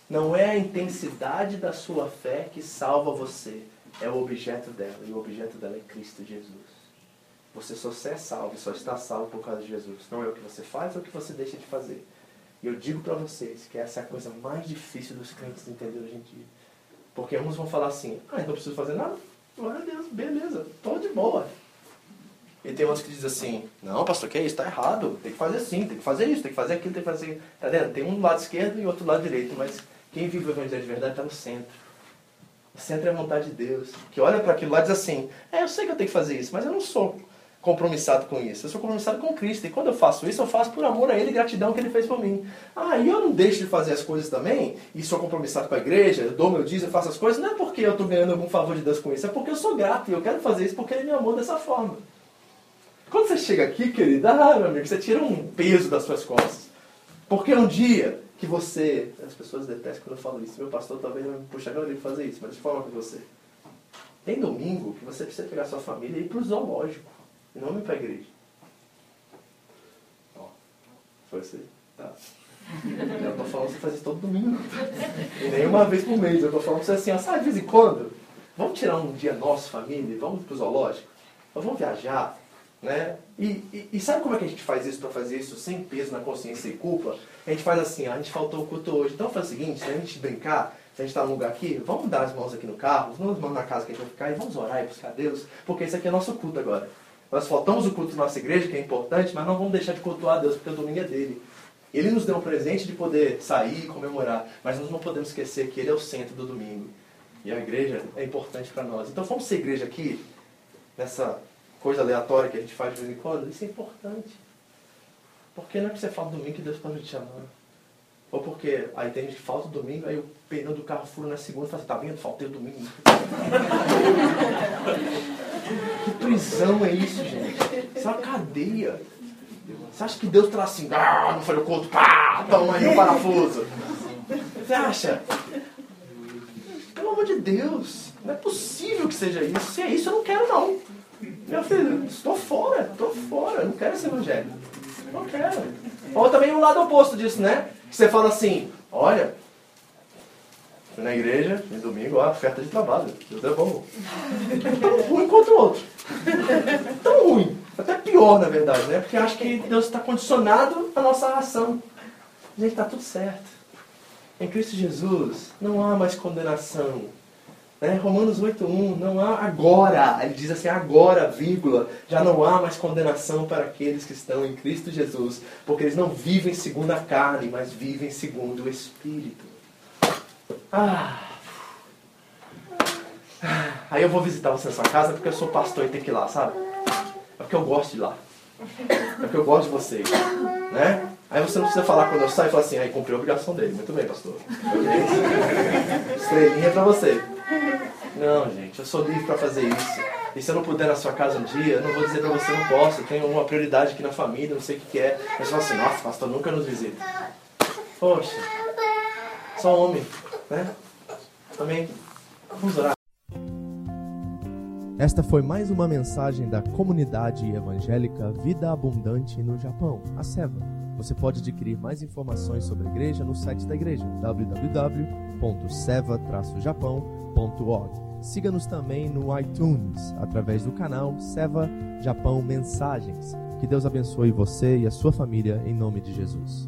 A: Não é a intensidade da sua fé que salva você, é o objeto dela. E o objeto dela é Cristo Jesus. Você só é salvo, só está salvo por causa de Jesus. Não é o que você faz ou o que você deixa de fazer. E eu digo para vocês que essa é a coisa mais difícil dos crentes entender hoje em dia. Porque uns vão falar assim, ah, não preciso fazer nada. Glória a Deus, beleza, estou de boa. E tem outros que dizem assim, não, pastor, que é isso? Está errado. Tem que fazer assim, tem que fazer isso, tem que fazer aquilo, tem que fazer... Tá vendo? Tem um lado esquerdo e outro lado direito, mas quem vive o evangelho de verdade está no centro. O centro é a vontade de Deus. Que olha para aquilo lá e diz assim, é, eu sei que eu tenho que fazer isso, mas eu não sou compromissado com isso. Eu sou compromissado com Cristo. E quando eu faço isso, eu faço por amor a Ele e gratidão que Ele fez por mim. Ah, e eu não deixo de fazer as coisas também, e sou compromissado com a igreja, eu dou meu dízimo, eu faço as coisas, não é porque eu estou ganhando algum favor de Deus com isso, é porque eu sou grato e eu quero fazer isso porque Ele me amou dessa forma. Quando você chega aqui, querida, ah, meu amigo, você tira um peso das suas costas. Porque um dia que você. As pessoas detestam quando eu falo isso. Meu pastor talvez não me puxe agora de fazer isso, mas de forma com você. Tem domingo que você precisa pegar sua família e ir para o zoológico. E não ir para a igreja. Ó, foi assim? Tá. Eu estou falando você fazer isso todo domingo. E nem uma vez por mês. Eu estou falando para você assim, ó, sabe, de vez em quando, vamos tirar um dia nosso, família, vamos para o zoológico? Vamos viajar? Né? E, e, e, sabe como é que a gente faz isso para fazer isso sem peso na consciência e culpa? A gente faz assim, ó, a gente faltou o culto hoje. Então faz o seguinte, se a gente brincar, se a gente está num lugar aqui, vamos dar as mãos aqui no carro, vamos as mãos na casa que a gente vai ficar e vamos orar e buscar Deus, porque esse aqui é nosso culto agora. Nós faltamos o culto na nossa igreja, que é importante, mas não vamos deixar de cultuar Deus, porque o domingo é dele. Ele nos deu um presente de poder sair e comemorar, mas nós não podemos esquecer que ele é o centro do domingo. E a igreja é importante para nós. Então vamos ser igreja aqui, nessa coisa aleatória que a gente faz de vez em quando, isso é importante. Porque não é que você fala domingo que Deus pode te amar. Ou porque aí tem gente que falta domingo, aí o pneu do carro fura na segunda e fala assim, tá vendo? Faltei o domingo. *laughs* que prisão é isso, gente? Isso é uma cadeia. Você acha que Deus traz assim, ah, não foi o culto, pá, toma aí o parafuso. Você acha? Pelo amor de Deus, não é possível que seja isso. Se é isso, eu não quero não. Meu filho, estou fora, estou fora, não quero esse evangelho. Não quero. Ou também o lado oposto disso, né? Você fala assim, olha, fui na igreja, no domingo, ó, oferta de trabalho, Deus é bom. Tão ruim quanto o outro. Tão ruim. Até pior, na verdade, né? Porque acho que Deus está condicionado à nossa ação. Gente, está tudo certo. Em Cristo Jesus não há mais condenação né? Romanos 8.1, não há agora, ele diz assim, agora, vírgula, já não há mais condenação para aqueles que estão em Cristo Jesus, porque eles não vivem segundo a carne, mas vivem segundo o Espírito. Ah. Aí eu vou visitar você na sua casa porque eu sou pastor e tenho que ir lá, sabe? É porque eu gosto de ir lá. É porque eu gosto de vocês. Né? Aí você não precisa falar quando eu saio e falar assim, aí cumpri a obrigação dele. Muito bem, pastor. Estrelinha pra você. Não, gente, eu sou livre para fazer isso. E se eu não puder na sua casa um dia, eu não vou dizer para você não posso, eu tenho uma prioridade aqui na família, não sei o que, que é. Mas você fala assim, nossa, pastor nunca nos visita. Poxa, só homem, né? Também, vamos orar.
B: Esta foi mais uma mensagem da comunidade evangélica Vida Abundante no Japão, a SEVA.
A: Você pode adquirir mais informações sobre a igreja no site da igreja, www.seva-japão.org. Siga-nos também no iTunes, através do canal Seva Japão Mensagens. Que Deus abençoe você e a sua família, em nome de Jesus.